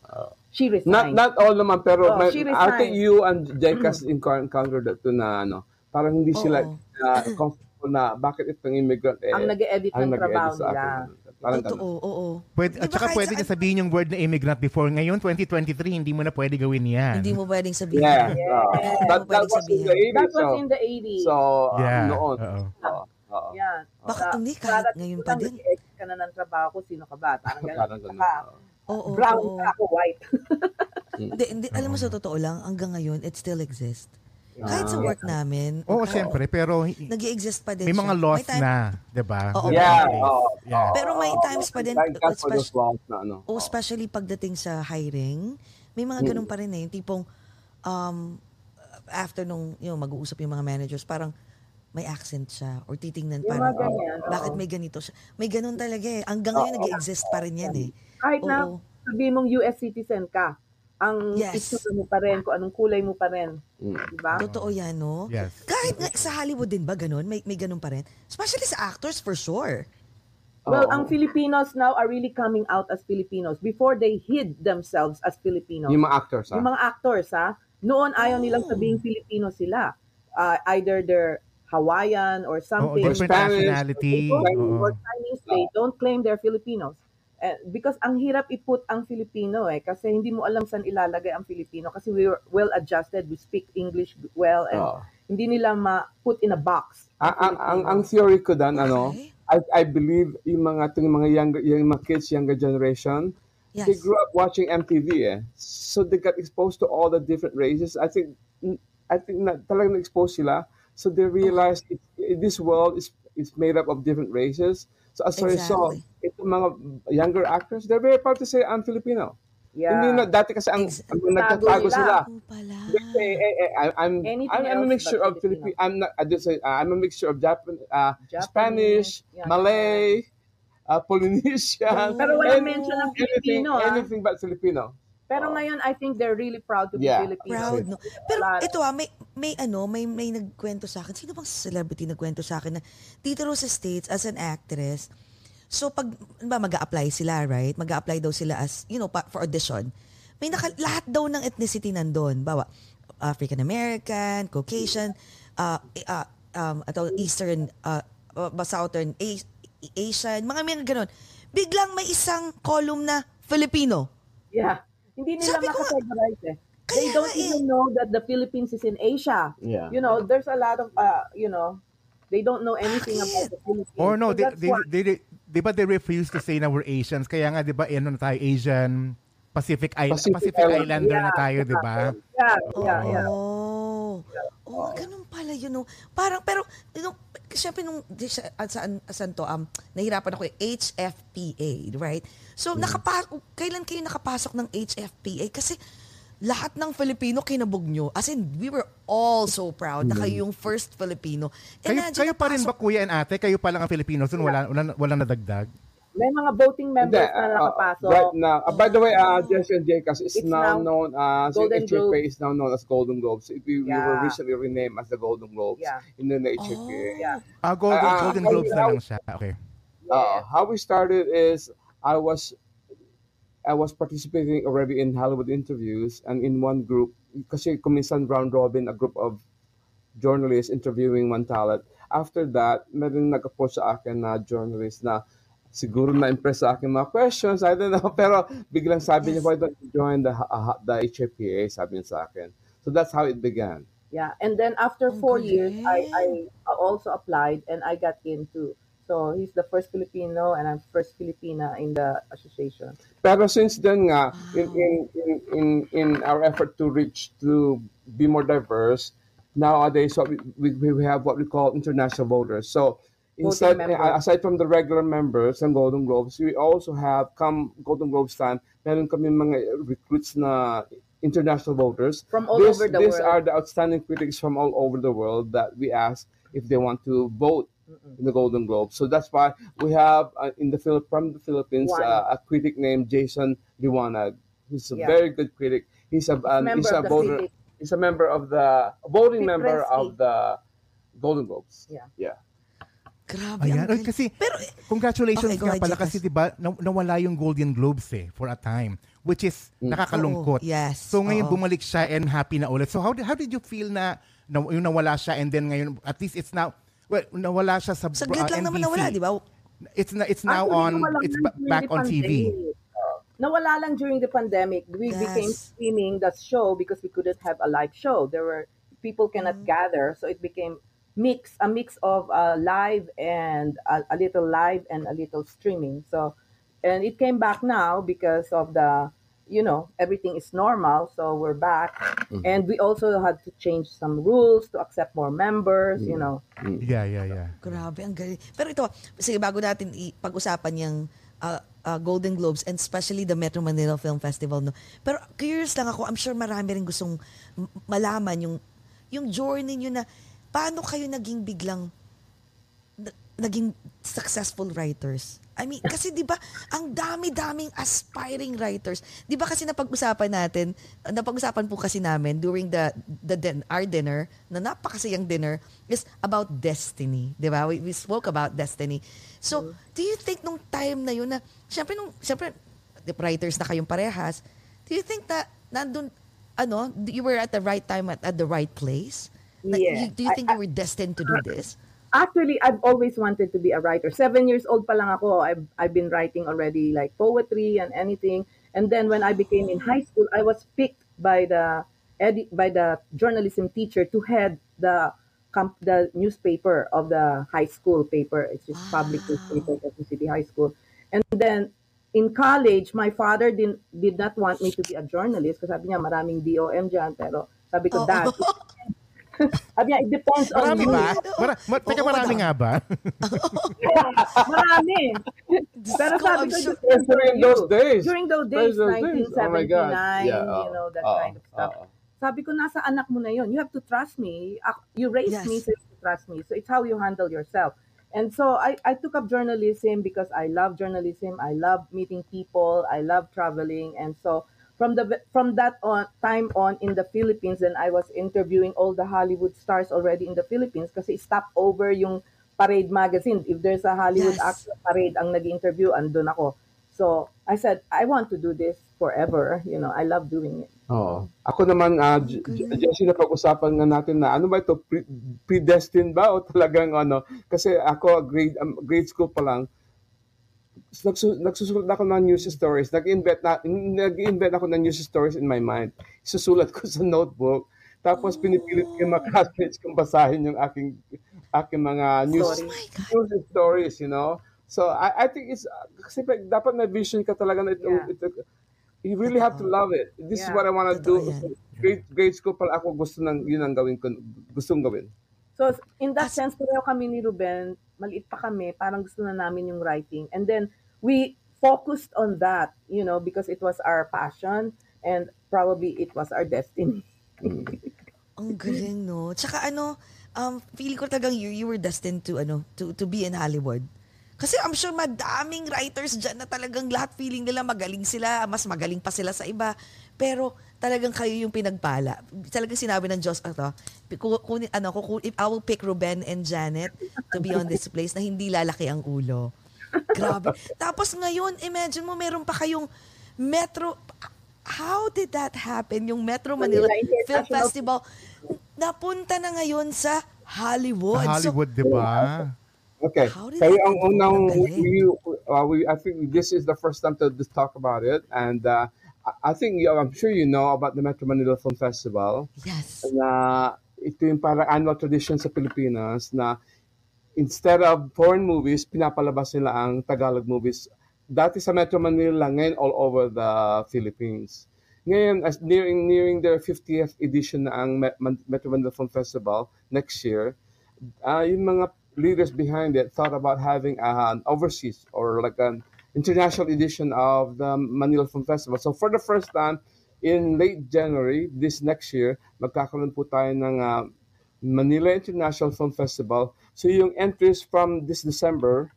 she Not resigned. not all naman, pero Oh, may, I think you and Jekas encountered that too na, ano, parang hindi sila Oo. uh, comfortable na bakit itong immigrant eh, ang nag-edit ng nag-edit trabaho sa nila. akin. Parang Totoo, ganun. oo. Pwede, Di at ba saka kahit pwede niya sabihin yung word na immigrant before. Ngayon, 2023, hindi mo na pwede gawin yan. Hindi mo pwedeng sabihin. Yeah. Yeah. uh, Hindi that, mo that pwedeng was in the sabihin. 80s. That was so, in the 80s. so uh, Yeah. noon. Oo. Oo. Oo. Yan. Bakit Sa- hindi? Kahit para ngayon pa lang din. nag-edit ka na ng trabaho ko, sino ka ba? Parang ganun. Parang ganun. Saka, Oo, brown oo. ako, white. Hindi, hindi, alam mo sa totoo lang, hanggang ngayon, it still exists. Kahit sa work namin, Oo, syempre, pero nag exist pa din may siya. mga laws time- na, di ba? Oo. Yeah. Oo. Yeah. Pero may times pa din, Thank God for especially- those laws na ano. O especially pagdating sa hiring, may mga ganun pa rin eh. Yung tipong, um, after nung, yung mag-uusap yung mga managers, parang may accent siya or titingnan Yung parang, ganyan, oo. bakit may ganito siya? May ganun talaga eh. Hanggang ngayon nag-exist pa rin yan eh. Kahit na Oo. sabi mong US citizen ka, ang Yes. itsura mo pa rin, kung anong kulay mo pa rin. Mm. Diba? Totoo yan, no? Yes. Kahit nga sa Hollywood din ba ganun? May, may ganun pa rin? Especially sa actors, for sure. Well, Oo. ang Filipinos now are really coming out as Filipinos. Before they hid themselves as Filipinos. Yung mga actors, ha? Yung mga actors, ha? Noon ayaw Oh. nilang sabihing Filipino sila. Uh, either they're Hawaiian or something. different Spanish. nationality. Or Oo. Chinese, they don't claim they're Filipinos. Eh, because ang hirap i-put ang Filipino eh kasi hindi mo alam saan ilalagay ang Filipino kasi we were well adjusted we speak English well and Oo. hindi nila ma-put in a box ang, ang, ang, ang theory ko dan, ano. I, I believe yung mga, yung mga younger, yung mga kids, younger generation, Yes. they grew up watching MTV eh. So they got exposed to all the different races. I think I think na talagang na-expose sila. So they realized it, it- this world is is made up of different races. So as a result, Exactly. itong mga younger actors, they're very proud to say, I'm Filipino. yeah Hindi na, dati kasi ang, Ex- ang nagtatago sila. Oo pala. Eh, eh, eh, I- I'm Anything I'm, I'm a mixture but of Filipino. I'm not. I just say uh, I'm a mixture of Japan, uh, Japanese, Spanish, yeah. Malay, uh, Polynesian. Pero walang any- mention ng anything, ah. anything but Filipino. Pero ngayon I think they're really proud to Yeah. be Filipino Proud, no? Pero ito ah, may, may ano, may, may nagkwento sa akin. Sino bang celebrity nagkwento sa akin na dito sa States as an actress, so pag ba mag apply sila, right? mag apply daw sila as, you know, pa, for audition. May naka, lahat daw ng ethnicity nandun. Bawa, African American, Caucasian, uh, uh, um, atau Eastern, uh, uh, Southern A- Asian, mga may ganun. Biglang may isang column na Filipino. yeah hindi nila Sabi makategorize eh they don't eh. even know that the Philippines is in Asia Yeah. you know there's a lot of uh, you know they don't know anything Bakit? about the Philippines Or no, So they, they, why- they, they, di ba they refuse to say na we're Asians? Kaya nga, di ba, ano na tayo, Asian, Pacific, Island, Pacific Pacific, Island. Islander na Yeah, tayo, di ba? Yeah, yeah, yeah. Oh. Oh, ganun pala yun. No? Parang, pero, you know, syempre nung, di siya, ah, saan, saan to, um, nahirapan ako eh, HFPA, right? So, nakapa, kailan kayo nakapasok ng HFPA? Kasi, lahat ng Filipino kinabog nyo. As in, we were all so proud na kayo yung first Filipino. Kayo, nandiyan kayo pa rin ba, kuya and ate? Kayo pa lang ang Filipino, so wala, wala, wala nadagdag? May mga voting members Hindi, na uh, nakapasok. right now, uh, by the way, uh, Jesse and Jake, kasi it's, It's now, now known as Golden HFA Globes. is now known as Golden Globes. We, we were Yeah. recently renamed as the Golden Globes Yeah. in the HFA. Yeah. Ah, Golden, Ah, Golden how- Globes na lang siya. Okay. Uh, how we started is I was I was participating already in Hollywood interviews and in one group kasi kuminsan round robin a group of journalists interviewing one talent. After that, meron nag-approach sa akin na journalist na siguro na-impress sa akin mga questions, I don't know, pero biglang sabi niya, why don't you join the, uh, the HAPA, sabi niya sa akin. So that's how it began. Yeah, and then after four years, I. I also applied and I got in too. So he's the first Filipino and I'm first Filipina in the association. Pero since then nga, in, in, in, in, in our effort to reach, to be more diverse, nowadays what we, we, we have what we call international voters. So instead, members. aside from the regular members ng Golden Globes, we also have, come Golden Globes time, meron kami mga recruits na international voters. From all This- over the these world. are the outstanding critics from all over the world that we ask if they want to vote in the Golden Globe. So that's why we have uh, in the Phil- from the Philippines uh, a critic named Jason Liwanag. He's a Yeah. very good critic. He's a um, member he's a of the voter. He's a member of the a voting member of the Golden Globes. Yeah. Yeah. Grabe, Ayan. ang galing. kasi, pero, eh, congratulations Okay, go nga pala Jicas. kasi di ba naw- nawala yung Golden Globes eh for a time which is nakakalungkot. Oo, yes. So ngayon Oo. bumalik siya and happy na ulit. So how did, how did you feel na, na yung nawala siya and then ngayon at least it's now well nawala siya sa saglit uh, lang naman nawala, di ba? It's na, it's now Actually, on it's back on TV. pandemic. Nawala lang during the pandemic. We Yes. became streaming the show because we couldn't have a live show. There were people cannot gather, so it became mix a mix of uh, live and a, a little live and a little streaming. So, and it came back now because of the you know everything is normal so we're back and we also had to change some rules to accept more members you know Yeah, yeah, yeah. Grabe, ang galing. Pero ito, sige, bago natin pag-usapan yung uh, uh, Golden Globes and especially the Metro Manila Film Festival, no? Pero curious lang ako, I'm sure marami rin gustong malaman yung, yung journey nyo na paano kayo naging biglang na- naging successful writers? I mean, kasi 'di ba, ang dami-daming aspiring writers. 'Di ba kasi napag-usapan natin, napag-usapan po kasi namin during the the din- our dinner, na napakasayang dinner is about destiny, 'di ba? We, we spoke about destiny. So, do you think nung time na yun na syempre nung syempre the writers na kayong parehas, do you think na nandun ano, you were at the right time at, at the right place? Yeah. do you I- think you were destined to do this? Actually, I've always wanted to be a writer. Seven years old pa lang ako, I've, I've been writing already like poetry and anything. And then when I became in high school, I was picked by the edi- by the journalism teacher to head the comp- the newspaper of the high school paper. It's just public newspaper at the City High School. And then in college, my father did, did not want me to be a journalist kasi sabi niya maraming DOM dyan. Pero sabi ko, Oo. Dad, sabi niya, it depends on Marami you. ba? Mara, ma, teka, marami nga ba? Marami. Pero sabi ko, sure- During those days. During those During days, those days. Oh my God. 1979, Yeah, you know, that oo, kind of stuff. oo. Sabi ko, nasa anak mo na yun. You have to trust me. You raised Yes. me, so you have to trust me. So it's how you handle yourself. And so I, I took up journalism because I love journalism. I love meeting people. I love traveling. And so from the from that on time on in the Philippines, then I was interviewing all the Hollywood stars already in the Philippines kasi stop over yung Parade magazine. If there's a Hollywood Yes. actor parade ang nag-interview, andun ako. So I said, I want to do this forever. You know, I love doing it. Oo. Ako naman, uh, J- J- Jessie, napag-usapan nga natin na ano ba ito, pre- predestined ba o talagang ano? Kasi ako, grade, um, grade school pa lang, nagsu- nagsusulat ako ng news stories. Nag-invent, na, nag-invent ako ng news stories in my mind. Susulat ko sa notebook. Tapos pinipilit ko yung mga classmates kong basahin yung aking aking mga news. Oh news stories, you know. So I, I think it's uh, kasi pa- dapat may vision ka talaga na ito, Yeah. ito you really have to love it. This is Yeah. what I want to do. Yan. Grade, grade school pala ako gusto nang yun ang gawin ko, gustong gawin. So, in that sense, pareho kami ni Ruben, maliit pa kami, parang gusto na namin yung writing. And then, we focused on that, you know, because it was our passion and probably it was our destiny. Ang galing, no? Tsaka ano, um, feeling ko talagang you, you were destined to, ano, to, to be in Hollywood. Kasi I'm sure madaming writers dyan na talagang lahat feeling nila magaling sila, mas magaling pa sila sa iba. Pero talagang kayo yung pinagpala. Talagang sinabi ng Diyos, ito, kung, kung, ano, kung, if I will pick Ruben and Janet to be on this place na hindi lalaki ang ulo. Grabe. Tapos ngayon, imagine mo, meron pa kayong Metro, how did that happen? Yung Metro Manila, Manila Film Festival, napunta na ngayon sa Hollywood. Sa Hollywood, di ba? Okay. How did Kayo that ang happen? unang, Ang galing. we, uh, we, I think this is the first time to talk about it. And uh, I- think, I'm sure you know about the Metro Manila Film Festival. so, yes. na ito yung parang annual tradition sa Pilipinas na instead of foreign movies, pinapalabas nila ang Tagalog movies. Dati sa Metro Manila, ngayon all over the Philippines. Ngayon, as nearing nearing their 50th edition na ang Metro Manila Film Festival next year, uh, yung mga leaders behind it thought about having an overseas or like an international edition of the Manila Film Festival. So for the first time, in late January, this next year, magkakaroon po tayo ng uh, Manila International Film Festival. So yung entries from this December,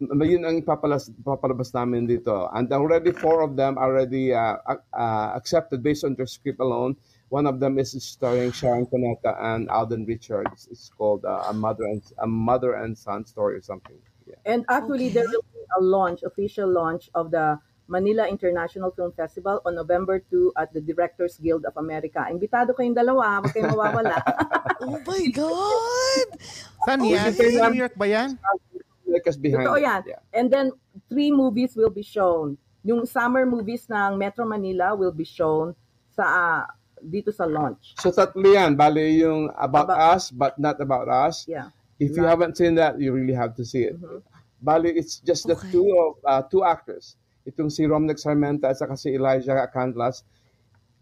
yun ang ipapalas, papalabas namin dito. And already four of them already uh, uh, accepted based on their script alone. One of them is starring Sharon Cuneta and Alden Richards. It's called uh, a mother and a mother and son story or something. Yeah. And actually, there will be a launch, official launch of the Manila International Film Festival on November 2 at the Directors Guild of America. Imbitado kayong dalawa, huwag kayong mawawala. Oh my God! Saan Oh, yan? okay. Sa New York ba yan? Because behind Totoo yan. yeah. And then, three movies will be shown. Yung summer movies ng Metro Manila will be shown sa ah, dito sa launch. So tatlo yan, bali yung about, About- us but not about us. Yeah. If you haven't seen that, you really have to see it. Bali, it's just the Okay. two of uh, two actors. Itong si Romnex Sarmenta at saka si Elijah Canlas.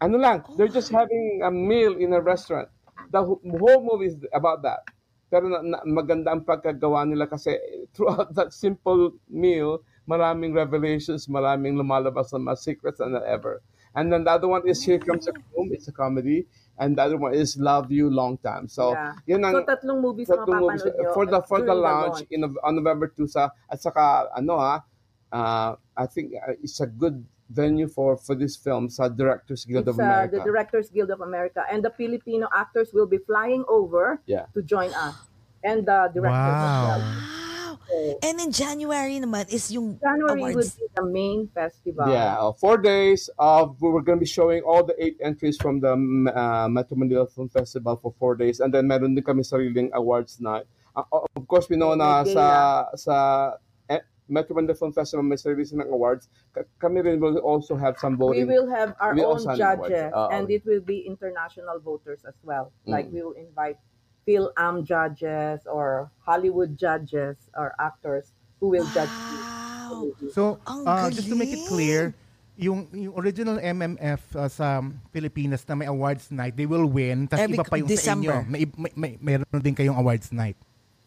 Ano lang, they're just having a meal in a restaurant. The wh- whole movie is about that. Pero na, na- maganda ang pagkagawa nila kasi throughout that simple meal, maraming revelations, maraming lumalabas na mga secrets than ever. And then the other one is Here Comes a Room, it's a comedy. And the other one is Love You Long Time. So, Yeah. yun ang So, tatlong movies tatlong movies mapapanood nyo for the for the launch in Nov- on November 2 sa at saka ano ha uh, I think uh, it's a good venue for for this film sa Directors Guild It's of uh, America. the Directors Guild of America. And the Filipino actors will be flying over Yeah. to join us. And the directors as Wow. well. Wow! And in January naman is yung January would be the main festival. Yeah, uh, four days of we were going to be showing all the eight entries from the uh, Metro Manila Film Festival for four days and then meron din kami sariling awards night. Uh, of course, we know na May sa gala. sa eh, Metro Manila Film Festival may sarili silang awards. Ka- kami rin will also have some voting. We will have our We own also have awards. judges, Oo. and it will be international voters as well. Like Mm. we will invite Phil-Am judges or Hollywood judges or actors who will judge. Wow! So, uh, just to make it clear, yung, yung original MMF uh, sa Pilipinas na may awards night, they will win. Tapos Every iba pa yung December. sa inyo. May, may, may, meron din kayong awards night.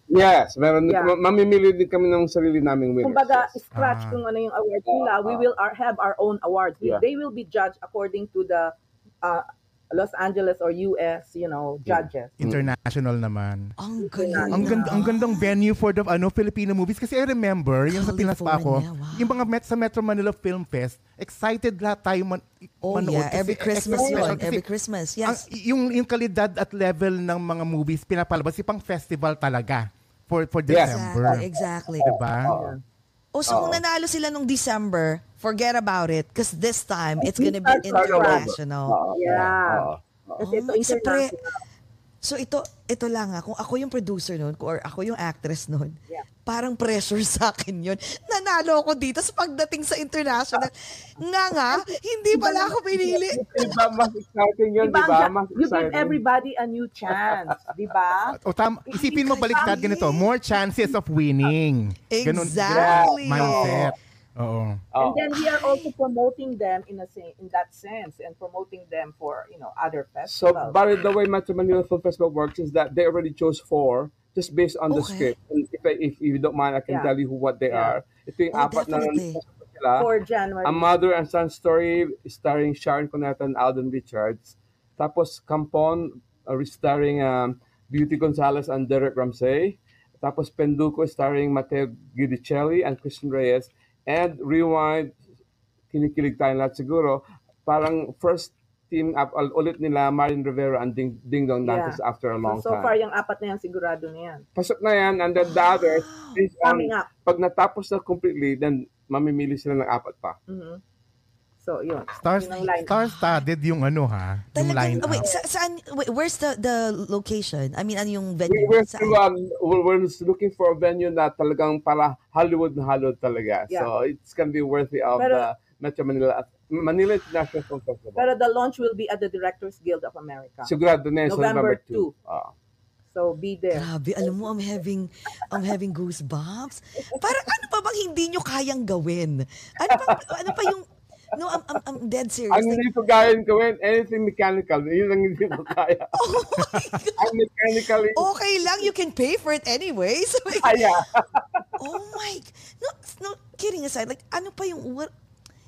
Yes, meron Yeah. ma- mamimili din kami ng sarili naming winners. Kumbaga, yes. scratch Ah. kung ano yung awards nila. We Ah. will our, have our own awards. We- Yeah. They will be judged according to the uh, Los Angeles or US, you know, judges. International naman. Ang galing Ang ganda, ang gandang venue for the ano Filipino movies kasi I remember yung sa Pinas pa ako, wow. yung mga met sa Metro Manila Film Fest, excited lahat tayo man, Oh manood yeah, kasi every Christmas extra yun. kasi Every Christmas, ang, yes. yung yung kalidad at level ng mga movies pinapalabas pang festival talaga for for Yes. December. Exactly, exactly. Diba? Oh, so kung nanalo sila nung December, forget about it because this time it's gonna be international. Yeah. ito Oh, pre- international. So ito, ito lang ha, kung ako yung producer nun, or ako yung actress nun, Yeah. parang pressure sa akin yun. Nanalo ako dito sa pagdating sa international. Nga nga, hindi pala ako pinili. Diba, mas exciting yun, Diba, di ba? ang- Mas you give exciting. everybody a new chance, di ba? O tam, isipin mo baliktad ganito, more chances of winning. Ganun, Exactly. ganun mindset. Oo. Oh. And then we are also promoting them in a sen- in that sense and promoting them for, you know, other festivals. So, festivals. by the way, Metro Manila Film Festival works is that they already chose four just based on the script. And if, I- if you don't mind, I can Yeah. tell you who what they Yeah. are. Ito yung Oh, apat na definitely. nandito sila. for January. A Mother and Son Story starring Sharon Cuneta and Alden Richards. Tapos Campon uh, starring um, Beauty Gonzalez and Derek Ramsey. Tapos Penduko starring Mateo Guidicelli and Christian Reyes. And Rewind, kinikilig tayo lahat siguro, parang first team up ul- ulit nila Marin Rivera and Ding, Ding Dong Dantes Yeah. after a long so, so time. far, yung apat na yan, sigurado na yan. Pasok na yan and then the others, is, um, Coming up. pag natapos na completely, then mamimili sila ng apat pa. Mhm. So, yun. Stars, Yun star-studded yung ano ha, yung line Talagang, wait, sa, saan, wait, where's the the location? I mean, ano yung We, venue? we're, Saan? still, um, we're, we're looking for a venue na talagang para Hollywood na Hollywood talaga. Yeah. So it's gonna be worthy of Pero- the Metro Manila Manila International Film Festival. Pero the launch will be at the Directors Guild of America. Sigurado na yun November November 2. Ah. So, be there. Grabe, alam mo, I'm having, I'm having goosebumps. Parang ano pa bang hindi nyo kayang gawin? Ano pa, ano pa yung, no, I'm, I'm, I'm dead serious. Ang hindi ko kaya gawin, anything mechanical, yun ang hindi ko kaya. Ang mechanically, okay lang, you can pay for it anyway. So, like, kaya. oh my, no, no, kidding aside, like, ano pa yung, what,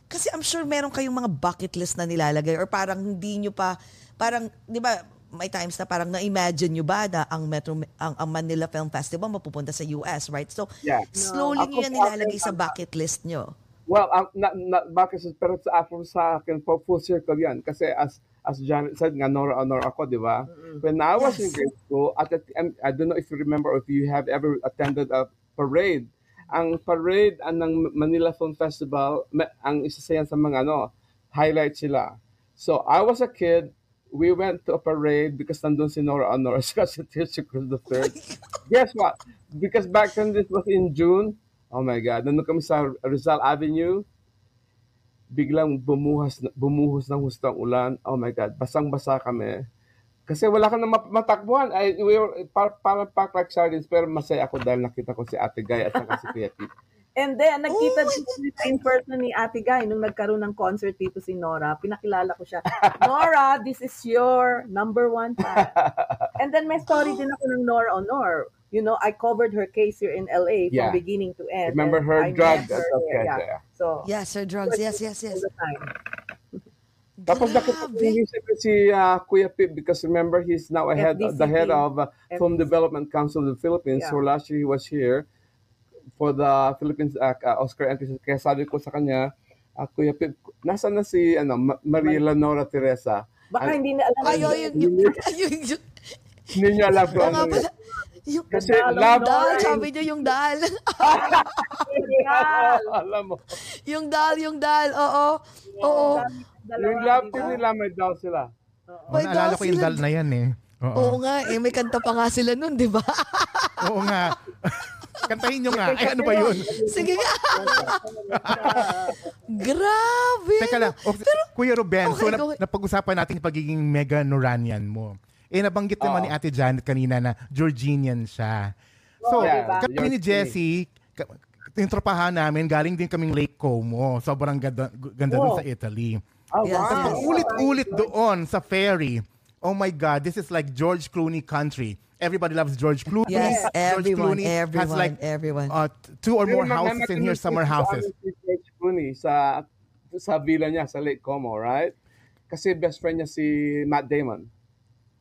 kasi I'm sure meron kayong mga bucket list na nilalagay or parang hindi nyo pa, parang, di ba, may times na parang na-imagine nyo ba na ang Metro, ang, ang Manila Film Festival mapupunta sa US, right? So, Yeah. slowly No. nyo yan nilalagay sa bucket list nyo. Well, um, na, na, bakit sa, pero sa, sa akin, for full circle yan. Kasi as as Janet said, nga Nora Honor ako, di ba? When I was in Yes. grade school, at the, I don't know if you remember or if you have ever attended a parade. Ang parade ang ng Manila Film Festival, ang isa sa yan sa mga ano, highlight sila. So, I was a kid, we went to a parade because nandun si Nora Honor, si Tisha Cruz III. Guess what? Because back then, this was in June, Oh my God. Nandun kami sa Rizal Avenue. Biglang bumuhas, bumuhos ng hustang ulan. Oh my God. Basang-basa kami. Kasi wala ka na matakbuhan. I, we were para, para pack like sardines. Pero masaya ako dahil nakita ko si Ate Gay at saka si Kuya Pete. And then, nagkita Oh din in person ni Ate Guy nung nagkaroon ng concert dito si Nora. Pinakilala ko siya. Nora, this is your number one fan. And then may story din ako ng Nora Honor. You know, I covered her case here in LA Yeah. from beginning to end. Remember her I drug? met her Okay, there, yeah. yeah. So, Yes, sir, drugs. Yes, yes, yes. the. Tapos nakita ko si uh, Kuya Pip because remember he's now ahead the head FDCP. of uh, Film. Development Council of the Philippines. Yeah. So last year he was here for the Philippines uh, uh, Oscar entry. Kaya sabi ko sa kanya, uh, Kuya Pip, nasa na si ano, Ma- Maria Leonora Teresa? Baka Ay- hindi na alam. Ay, yung, yung, yung, yung, Hindi niya alam kung Oo ano yun. Yung, Kasi Dal- love dal, sabi niyo yung dal. alam mo. yung dal, yung dal, oo. Oo. Yung love team nila, may daw sila. Oh, May naalala dal ko yung sila. dal na yan eh. Oo, Oo nga, eh, may kanta pa nga sila nun, di ba? Oo nga. Kantahin nyo nga. Ay, ano ba yun? Sige nga. Grabe. Teka lang. O, Kuya Ruben, so Okay, nap- go ahead. napag-usapan natin yung pagiging mega Noranian mo. Eh, nabanggit naman Oo. ni Ate Janet kanina na Georginian siya. So, Yeah, kami ni Jessie, yung tropahan namin, galing din kaming Lake Como. Sobrang ganda, ganda dun Oh. sa Italy. Oh, Yes, wow. yes. Ulit-ulit doon sa ferry. Oh my God, this is like George Clooney country. Everybody loves George Clooney. Yes, George everyone, Clooney has everyone, like everyone. uh, two or more houses in here, summer houses. Si George Clooney sa sa villa niya sa Lake Como, right? Kasi best friend niya si Matt Damon.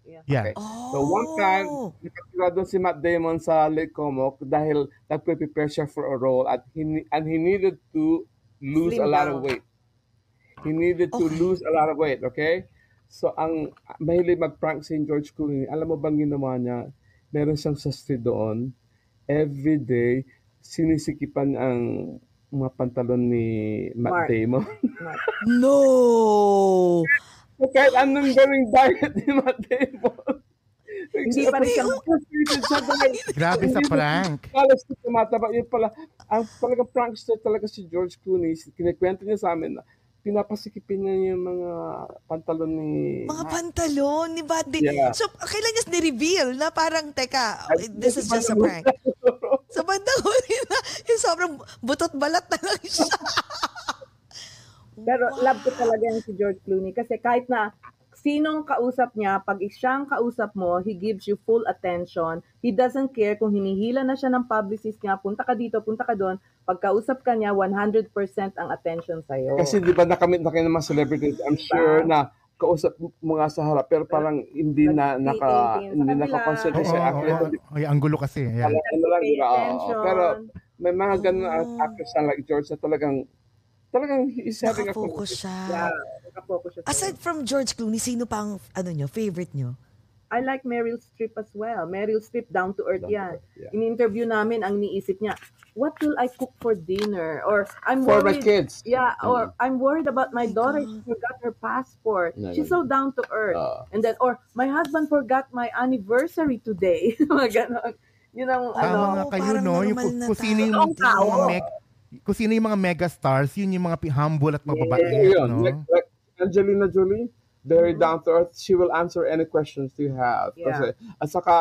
Yeah. yeah. Okay. So one time, Oh. nakatira doon si Matt Damon sa Lake Como dahil nagpe-prepare siya for a role at he, and he needed to lose Slim a lot of weight. He needed to Okay. lose a lot of weight, okay? So ang mahilig mag-prank si George Clooney, alam mo bang ginawa niya? Meron siyang sastre doon. Every day, sinisikipan ang mga pantalon ni Matt Mark. Damon. No! So, kahit anong gawing diet ni Matt Damon, Hindi pa rin siya Grabe sa prank. Kalas ko tumataba. Yun pala, ang talagang prankster talaga si George Clooney. Kinikwento niya sa amin na pinapasikipin niya yung mga pantalon ni... Mga pantalon ni Buddy. Yeah. So, kailan niya ni-reveal na parang, teka, this is just a prank. Sa bandang huli na, yung sobrang butot balat na lang siya. Pero love ko talaga yung si George Clooney kasi kahit na sinong kausap niya, pag siyang kausap mo, he gives you full attention. He doesn't care kung hinihila na siya ng publicist niya, punta ka dito, punta ka doon. Pag kausap ka niya, 100% ang attention sa'yo. Kasi di ba nakamit na kayo ng mga celebrities, I'm sure na kausap mo nga sa harap, pero parang hindi na naka, hindi naka-concentrate sa oo. Ay, anggulo kasi. Yeah. Ano lang. Pero may mga ganun Oh. actors na like George na talagang, talagang he's having a Nakafocus siya. Yeah, nakafocus siya. sa'yo. Aside from George Clooney, sino pang, ano nyo, favorite nyo? I like Meryl Streep as well. Meryl Streep, down to earth Down yan. yeah. In-interview namin, ang niisip niya, what will I cook for dinner? Or, I'm For my worried. kids. Yeah, or I'm worried about my My daughter. She forgot her passport. No, She's no, so down to earth. Ah. And then, or my husband forgot my anniversary today. Mga ganon. Yun ang, ano, Tama nga kayo, no? Yung normal kung, sino yung, yung mga meg, kung sino yung mga mega stars, yun yung mga humble at mababait, Yun, no? like, like Angelina Jolie, very down to earth. She will answer any questions you have. Yeah. Kasi, at saka,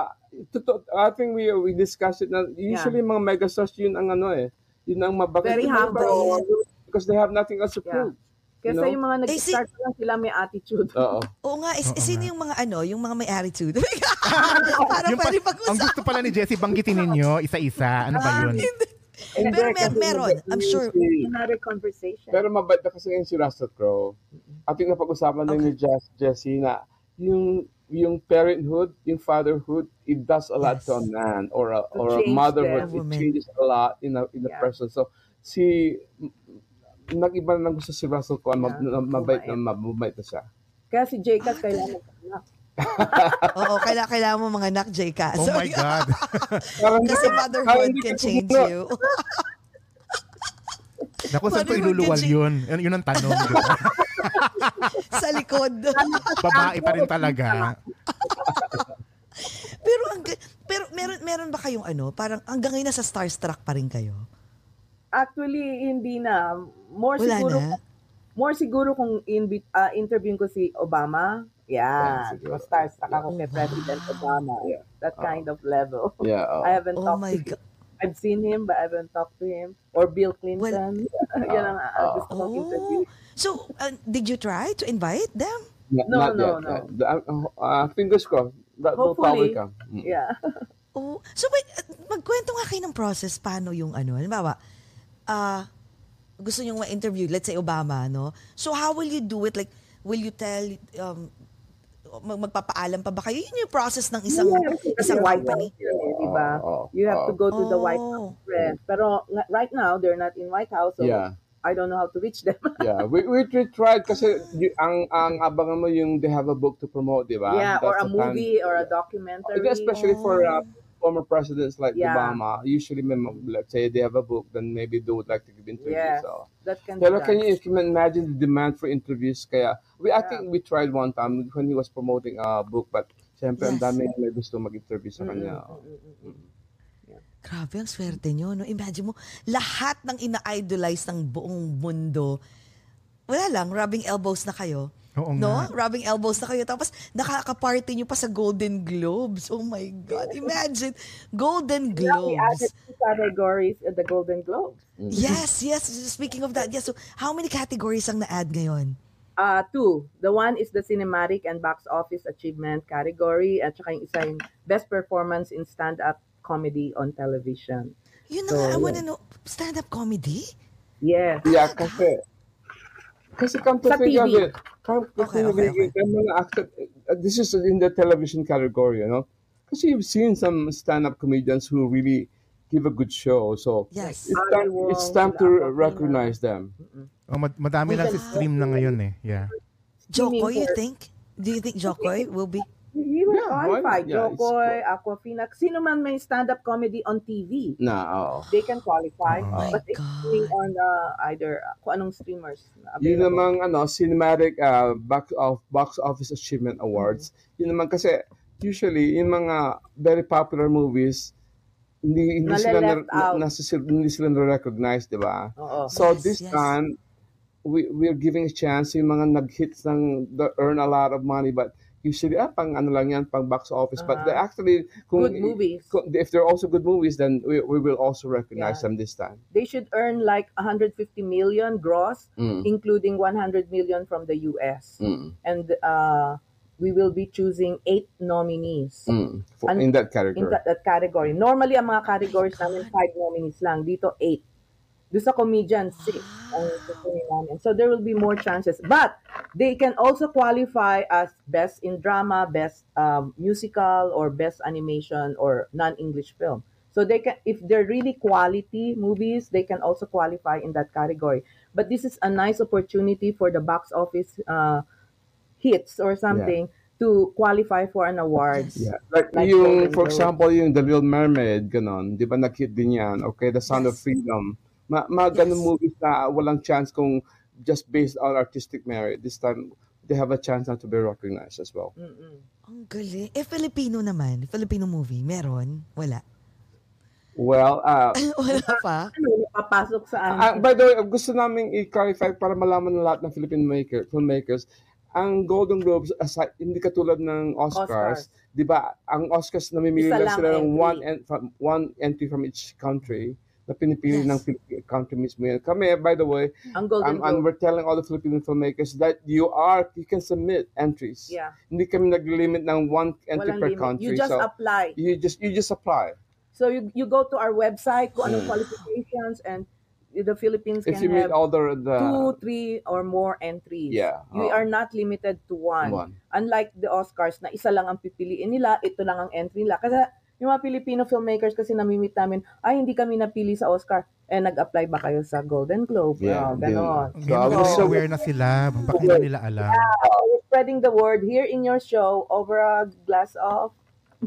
totoo- I think we we discussed it na usually mga megastars yun ang ano eh. Yun ang mabakit. Very humble. Because they have nothing else to Yeah. prove. Kasi No? yung mga Eh, si- nag-start lang sila may attitude. Oo. Oo nga, is, Oo sino yung mga ano, yung mga may attitude? Parang Yung pa- pwede ang pag-usap. gusto pala ni Jessie, banggitin ninyo, isa-isa. Ano ba yun? And Pero mer- kasi meron, I'm sure. Another conversation. Pero mabait na kasi yung si Russell Crowe. Ating napag-usapan din ni Jess, Jessie na yung yung parenthood, yung fatherhood, it does a lot Yes. to a man or a, To or a change them. Motherhood. It woman. changes a lot in a in a Yeah. person. So si nag-iba na gusto si Russell Crowe, Yeah. na- mabait na Mabait. na siya. Kaya si Jacob kailangan Oo, kailangan, kailangan mo mga anak, J. Ka. Oh my God. Kasi motherhood can change you. Naku, saan ko iluluwal yun? Yun, yun ang tanong. sa likod. Babae pa rin talaga. pero ang pero meron meron ba kayong ano, parang hanggang ngayon nasa starstruck pa rin kayo? Actually, hindi na. More Wala siguro, na. more siguro kung in, uh, interviewin ko si Obama. Yeah, Yeah, siguro. yeah starstruck ako kay President Obama. Yeah. That kind of level. Yeah. oo. I haven't Oh talked my to God. him. I've seen him, but I haven't talked to him. Or Bill Clinton. Yan ang uh, Oh. gusto kong interview. Oh. So, uh, did you try to invite them? Not, No, no, yet. no. Uh, uh, fingers crossed. That will Hopefully. probably come. Mm. Yeah. Oh, so wait, uh, magkwento nga kayo ng process paano yung ano, halimbawa, ah gusto niyo ma-interview, let's say Obama, no? So how will you do it? Like, will you tell, um, mag- magpapaalam pa ba kayo? Yun yung process ng isang Kasi isang White company. House yun eh, di ba? Oh, oh, You have to go to the White Oh. House. Pero right now, they're not in White House, so Yeah. I don't know how to reach them. Yeah, we, we, we tried kasi y- ang ang abangan mo yung they have a book to promote, di ba? yeah, or a That's time- movie or a documentary. Especially for uh, former presidents like Yeah. Obama, usually let's say they have a book, then maybe they would like to give interviews. Yes, So. that can Pero be can you, can you imagine the demand for interviews? Kaya, we, I Yeah. think we tried one time when he was promoting a book, but siyempre ang Yes. dami may gusto mag-interview sa kanya. Grabe, ang swerte nyo. No? Imagine mo, lahat ng ina-idolize ng buong mundo, wala lang, rubbing elbows na kayo. Oo no? nga. Rubbing elbows na kayo. Tapos, nakaka-party nyo pa sa Golden Globes. Oh my God. Imagine, Golden We Globes. added two categories at the Golden Globes. Yes, yes. Speaking of that, yes. So, how many categories ang na-add ngayon? Uh, two. The one is the cinematic and box office achievement category at saka yung isa yung best performance in stand-up comedy on television. Yun na So, nga, I yeah. wanna know, stand-up comedy? Yes. Yeah, kasi kasi come to Sa think of TV. it, to Okay, okay, it, yung mga actor, uh, this is in the television category, you know? Kasi you've seen some stand-up comedians who really give a good show, so Yes. it's time, it's time to recognize them. Oh, mad- madami lang si stream na ngayon eh. Yeah. Jokoy, you think? Do you think Jokoy will be? We were Yeah, qualified. not? Yeah, Jokoy, Aquafina. Sino man may stand-up comedy on TV, Na, oo. they can qualify. Oh but it's on uh, either uh, kung anong streamers na Yun namang ano, cinematic uh, box of box office achievement awards. Yun naman kasi usually in mga very popular movies, hindi, hindi sila na, na, hindi sila na-recognize, di ba? So Yes, this yes. time, we we're giving a chance yung mga nag-hits ng earn a lot of money but usually ah pang ano lang yan pang box office but they actually kung, Uh-huh. Good movies. kung- if they're also good movies then we, we will also recognize Yeah. them this time They should earn like 150 million gross, Mm. including 100 million from the US. Mm. And uh, we will be choosing eight nominees. Mm. For, An- in that in category that, that category. Normally, ang mga categories namin, five nominees lang. Dito, eight. Doon sa comedian, six ang kukunin namin. So, there will be more chances. But, they can also qualify as best in drama, best um, musical, or best animation, or non-English film. So, they can, if they're really quality movies, they can also qualify in that category. But this is a nice opportunity for the box office uh, hits or something to qualify for an award. Yeah. Like, Like yung, for example, yung The Little Mermaid, ganon, di ba nag-hit din yan? Okay, The Sound of Freedom. Ma, mga ganun Yes. movies na walang chance kung just based on artistic merit. This time, they have a chance now to be recognized as well. Mm-mm. Ang galing. Eh, Filipino naman. Filipino movie. Meron? Wala. Well, uh, Wala pa? ano, napapasok sa Ah, amin. by the way, gusto namin i-clarify para malaman ng lahat ng Philippine maker, filmmakers, ang Golden Globes, aside, hindi katulad ng Oscars, Oscars. di ba, ang Oscars namimili lang sila ng entry. one, en- from, one entry from each country na pinipili Yes. ng Philippine country mismo yan. Kami, by the way, ang Golden um, and Globe. we're telling all the Filipino filmmakers that you are, you can submit entries. Yeah. Hindi kami nag-limit ng one entry Walang per limit. country. You just so, apply. you just, you just apply. So you you go to our website, kung Mm. anong qualifications, and the Philippines If can you meet have all the, the two, three, or more entries. Yeah, We oo. are not limited to one. one. Unlike the Oscars na isa lang ang pipiliin nila, ito lang ang entry nila. Kasi yung mga Filipino filmmakers kasi namimit namin, ay hindi kami napili sa Oscar. Eh, nag-apply ba kayo sa Golden Globe? Yeah, Oh, ganon. So, Ngayon I was so- aware na sila. Bakit hindi nila alam? We're spreading the word here in your show over a glass of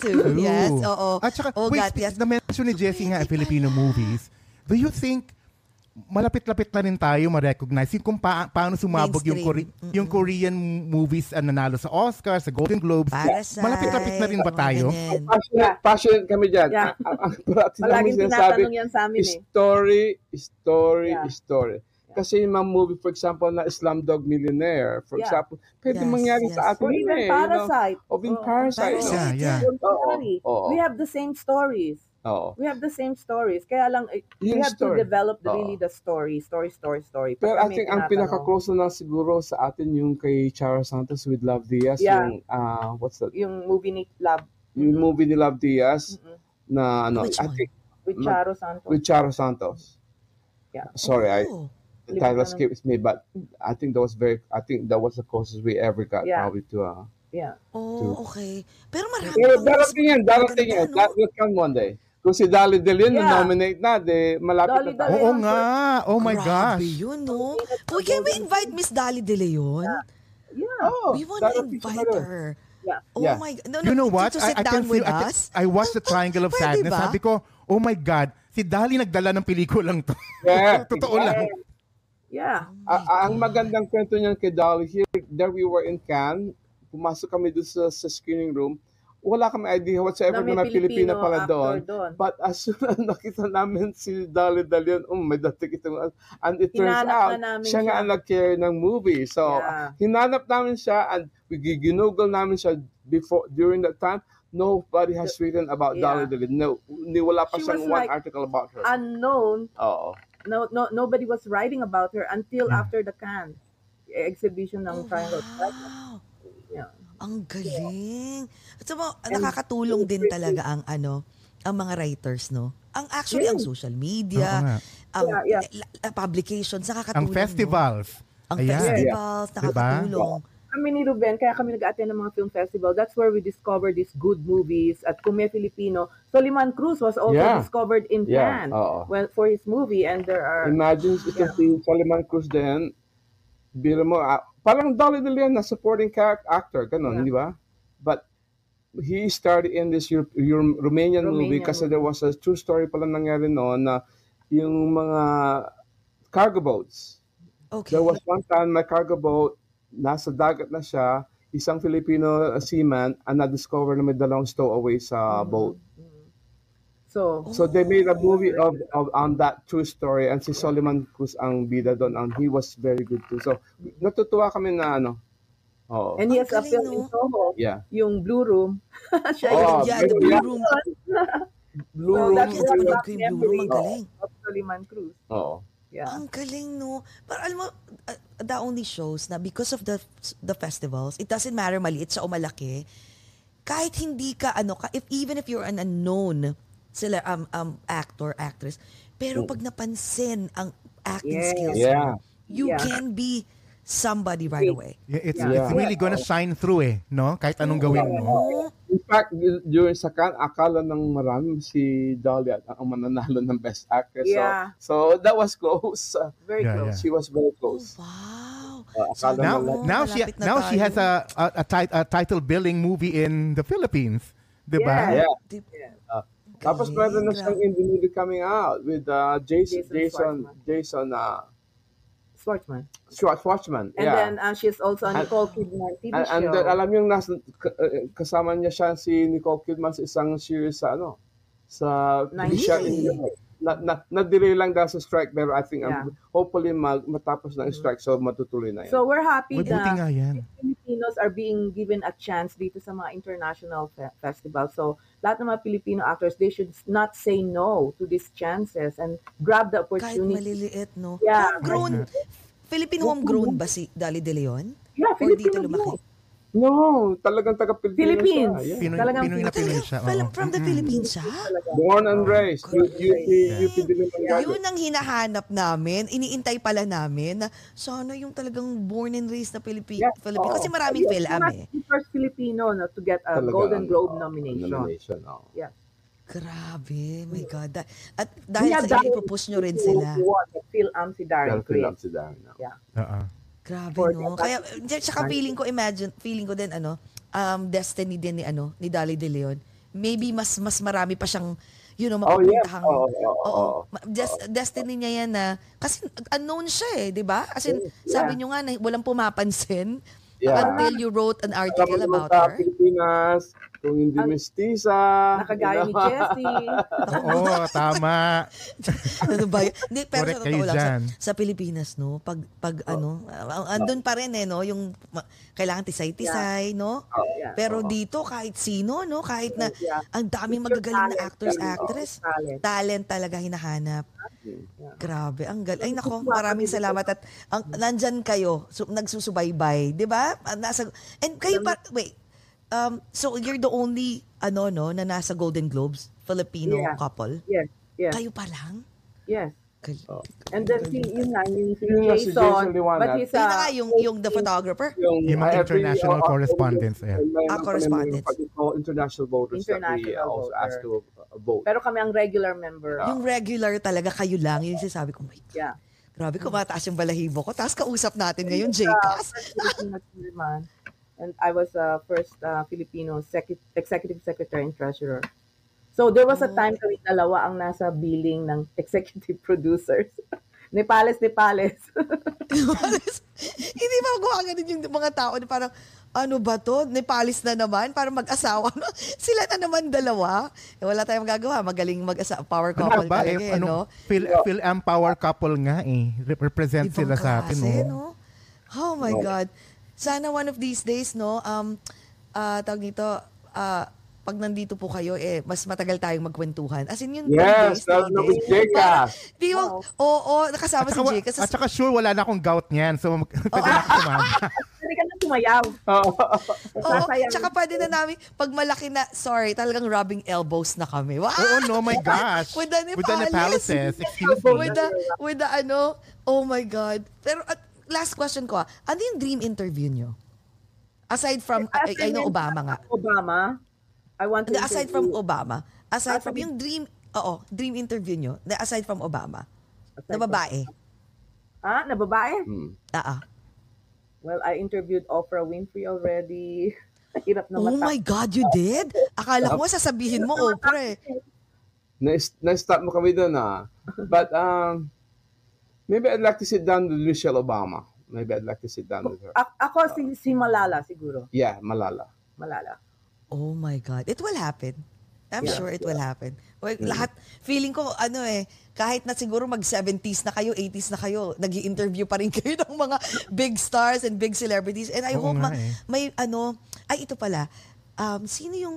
Two. Yes, oo. At saka, oh, wait, God, yes. na-mention ni Jessie nga, Hindi Filipino movies. Do you think malapit-lapit na rin tayo ma-recognize yung kung pa- paano sumabog yung, Kore- Mainstream. yung Korean movies na nanalo sa Oscar, sa Golden Globes. Parasite. Malapit-lapit na rin ba tayo? ganyan. Passionate, passionate kami dyan. Yeah. Ang, ang, parati namin Palaging sinasabi, tinatanong yan sa amin eh. story, story, Yeah. story. Kasi yung mga movie, for example, na Slumdog Millionaire, for Yeah. example, pwede Yes, mangyari yes. sa atin Or yun even eh. you know. Parasite. Of in Oh, Parasite. Parasite, Yeah, yeah. Oo. We have the same stories. Oo. We have the same stories. Kaya lang, eh, we Yung have story. to develop the, Oo. really the story. Story, story, story. Pag Pero I think ang pinaka-close na lang siguro sa atin yung kay Chara Santos with Love Diaz. Yeah. Yung, ah, what's that? Yung movie ni Love Yung movie ni Love Diaz Mm-mm. na ano, Which I one? think with Charo Santos. with Chara Santos. Yeah. Sorry, I Oh. the title escapes me, but I think that was very. I think that was the closest we ever got Yeah. probably to. Uh, Yeah. Oh, okay. Pero marami pero darating yan, darating yan. That will come one day. Kung si Dolly Delin Yeah. nominate na, de malapit Dolly na tayo. Oo nga. Oh my Grabe gosh. yun, no? Uy, can we invite Miss Dali De Leon? Yeah. Oh, We want to invite her. Yeah. Oh Yeah. my God. No, no, You know what? I, I can feel, I, can-? I watched the Triangle of Pwede Sadness. ba? Sabi ko, oh my God, si Dali nagdala ng pelikulang to. Yeah. Totoo lang. Yeah. A- ang magandang kwento niyan kay Dolly, here, there we were in Cannes, pumasok kami doon sa, sa screening room, wala kami idea whatsoever Na may na may Pilipino pala doon. doon. But as soon as nakita namin si Dolly Dalion, oh, may dating ito. And it turns Hinanap out, na siya nga siya. ang nag-carry ng movie. So, Yeah. hinanap namin siya and we ginugol namin siya before, during that time. Nobody has written about Yeah. Dolly Dalion. No, ni wala pa She siyang one like article about her. Unknown. Oo. No, no, nobody was writing about her until Yeah. after the Cannes exhibition ng Oh, Triangle. wow. Yeah. Ang galing. At saka, nakakatulong din talaga ang ano, ang mga writers, no? Ang actually, ang social media, ang Yeah, yeah. la- la- publications, nakakatulong. Ang no? festivals. Ang Ayan. festivals, nakakatulong. Kami ni Ruben, kaya kami nag-attend ng mga film festival. That's where we discovered these good movies. At kung may Filipino, Soliman Cruz was also Yeah. discovered in Yeah, Cannes oo. when, for his movie. And there are... Imagine ito Yeah. si Soliman Cruz din, biro mo, ah, parang Dolly De Leon na supporting character actor, ganun, Yeah. di ba? But he started in this Euro- Euro- Romanian, movie Romanian kasi movie. there was a true story pala nangyari noon na yung mga cargo boats. Okay. There was one time my cargo boat, nasa dagat na siya, isang Filipino seaman ang na-discover na may dalawang stowaway sa boat. So, So they made a movie of, of on that true story and si Solomon Cruz ang bida doon and he was very good too. So natutuwa kami na ano. Oh. and he has a Ang galing, film in no? Soho, Yeah. yung Blue Room. Siya Oh, yung Yeah, the Blue Room. Blue So, Room. that's Yeah, napanood ko yung Blue Room. Ang galing. of Soliman Cruz. Oo. Yeah. Ang galing, no? Pero alam mo, uh, that only shows na because of the the festivals, it doesn't matter maliit siya o malaki, kahit hindi ka, ano, ka, if, even if you're an unknown sila, um, um, actor, actress, pero pag napansin ang acting Yes. skills, Mm. Yeah. you Yeah. can be somebody right away. Yeah, it's, Yeah. it's really gonna shine through eh, no? Kahit anong gawin mo. In fact, y- during sa kan, akala ng marami si Dolly at ang mananalo ng Best Actress. So- Yeah. So, that was close. Uh, Very Yeah, close. She was very close. Wow. Uh, akala Now, Oo, now she now she tayo. has a a, a, tit- a title billing movie in the Philippines, 'di ba? Yeah. yeah. Di- Tapos meron na siyang indie movie coming out with uh, Jason, Jason Jason, Jason, uh, Sportsman. Schwartz, Schwartzman. And yeah. then uh, she's also on Nicole Kidman TV And, and then, alam yung nasa, ka- uh, kasama niya siya si Nicole Kidman sa isang series sa ano, sa Nice. siya in na, na, na-delay lang dahil sa strike pero I think um, Yeah. hopefully mag, matapos ng strike so matutuloy na yan. so we're happy Uy, buti nga na yan. Filipinos are being given a chance dito sa mga international fe- festival. So lahat ng mga Filipino actors, they should not say no to these chances and grab the Kahit opportunity. maliliit, no? Yeah. Homegrown. Filipino homegrown ba si Dali De Leon? Yeah, Or dito Filipino. lumaki? No, talagang taga-Pilipinas Philippines. siya. Yeah. Pinoy, Talagang Pinoy na Pinoy siya. From, oo. from the Philippines siya? Born and raised. U- UP, UP Diliman Yun ang hinahanap namin. Iniintay pala namin na sana yung talagang born and raised na Pilipi- Yeah. Filipino. Kasi Oo. maraming Yes, not eh. the first Filipino no, to get a Talaga, Golden ano, Globe oh, nomination. nomination, oh. Yeah. Grabe. My God. At dahil Yeah, sa dahil- i-propose nyo rin sila. Phil Am si Darren Phil Criss. Am si Darren. no. Yeah. Oo. Grabe no. Kaya tsaka feeling ko imagine feeling ko din ano um destiny din ni ano ni Dali De Leon. Maybe mas mas marami pa siyang you know Oh, yeah. mapupuntahang Oo, oo, Oo. oo. Ma- des- destiny niya yan na kasi unknown siya eh, 'di ba? As in, sabi niyo nga na walang pumapansin Yeah. until you wrote an article about sa her. Pilipinas, kung hindi mestiza. Nakagaya ni Jessie. Oo, tama. ano ba yun? Hindi, pero Correct sa totoo kayo lang, sa, dyan. sa Pilipinas, no, pag, pag ano, uh, andun pa rin eh, no, yung ma- kailangan tisay-tisay, no? Yeah. Pero dito, kahit sino, no, kahit na Yeah. ang daming magagaling na talent. actors, Yeah. actress, Talent. talent talaga hinahanap. Grabe, ang gal. Ay nako, maraming salamat at ang nandyan kayo, so, nagsusubaybay, 'di ba? Nasa And kayo pa wait. Um so you're the only ano no na nasa Golden Globes Filipino Yeah. couple. Yes. Yes. Kayo pa lang? Yes. Kay- And then si yun nga, yung si Jason, but he's a, yung, yung the photographer. Yung, Yung mga international uh, correspondents, eh. Ah, correspondents. may- international voters that we International also asked to uh, vote. pero kami ang regular member. Yung regular talaga kayo lang, yung sinasabi ko, my God, Yeah. grabe, kumataas yung balahibo ko. Tapos kausap natin ngayon, Jcas. And I was uh, first uh, Filipino secu- executive secretary and treasurer. So there was a Oh. time kami dalawa ang nasa billing ng executive producers. Nepales, Nepales. Hindi ba gumaganon yung mga tao na parang, ano ba to? Nepalis na naman para mag-asawa. No? Sila na naman dalawa. Eh, wala tayong magagawa. Magaling mag-asa power Ano couple ba talaga eh, eh, ano, no? Phil, Phil Power couple nga eh. Rep- Represent Ibang sila sa atin. oh. no? Oh my God. Sana one of these days, no, um, ah tawag nito, ah, pag nandito po kayo, eh, mas matagal tayong magkwentuhan. As in, yung Yes, lalo na with. Parang, Di mo, oo, nakasama At si saka, wa- Jcas. at saka sure wala na akong gout niyan. So mag- pwede na ako sumama. Pwede ka na sumayaw. Oo, Sasayaw. tsaka pwede na namin, pag malaki na, sorry, talagang rubbing elbows na kami. Wow! Oo, no, my gosh. With the With the. Excuse me. with the, with the ano, oh my God. Pero, at, last question ko ah, ano yung dream interview nyo? Aside from, I, I know Obama nga. Obama. I want to Hindi, aside from Obama, aside from yung dream, oo, dream interview nyo, aside from Obama, Aside na from- babae. Ah, na babae? Hmm. Ah, ah. Well, I interviewed Oprah Winfrey already. Hirap na Oh mata- my God, you did? Akala ko sasabihin mo, Oprah eh. Na- Na-stop mo kami doon ah. But um, maybe I'd like to sit down with Michelle Obama. maybe I'd like to sit down with her. A- ako si, si Malala siguro. Yeah, Malala. Malala. Oh my God. It will happen. I'm Yeah. sure it will happen. Well, lahat, feeling ko, ano eh, kahit na siguro mag-70s na kayo, 80s na kayo, nag interview pa rin kayo ng mga big stars and big celebrities. And I Oo hope ma- eh. may ano, ay ito pala, um, sino yung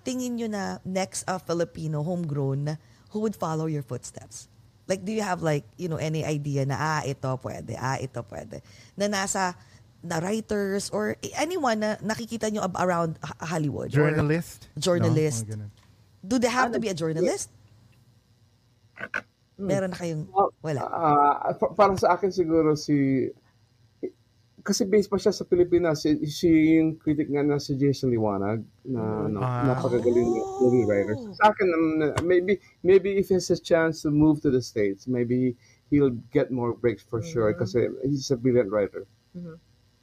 tingin nyo na next uh, Filipino, homegrown, who would follow your footsteps? Like, do you have like, you know, any idea na, ah, ito pwede, ah, ito pwede. Na nasa, na writers or anyone na nakikita nyo ab- around Hollywood. or- Journalist? Journalist. No? Do they have to be a journalist? Meron na kayong, wala. Ah, pa- para sa akin siguro si kasi based pa siya sa Pilipinas, si, si yung critic nga na si Jason Liwanag na ano, Ah. napakagaling na movie writer. Oh. Sa akin um, maybe maybe if he has a chance to move to the States, maybe he'll get more breaks for sure kasi he's a brilliant writer.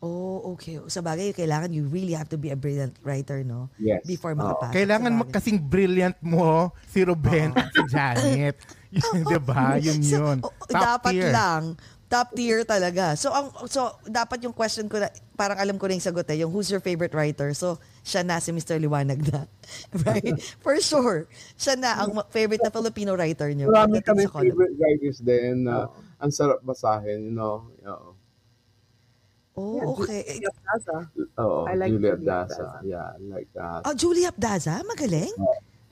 Oh, okay. Sa bagay, kailangan you really have to be a brilliant writer, no? Yes. Before makapasok. Kailangan sa mo kasing brilliant mo si Ruben at si Janet. Yun, di ba? Yun So, yun. oh, Top dapat tier. lang. Top tier talaga. So, ang, so dapat yung question ko na, parang alam ko na yung sagot eh, yung who's your favorite writer? So, siya na si Mr. Liwanag na. right? For sure. Siya na ang favorite na Filipino writer niyo. Marami kami sa column. favorite writers din na ang sarap basahin, you know. Oo. Oh, okay. Eh, Julia Plaza. Oo, I like Julia Julia Daza. Daza. Yeah, like that. Oh, Julia Abdaza? Magaling?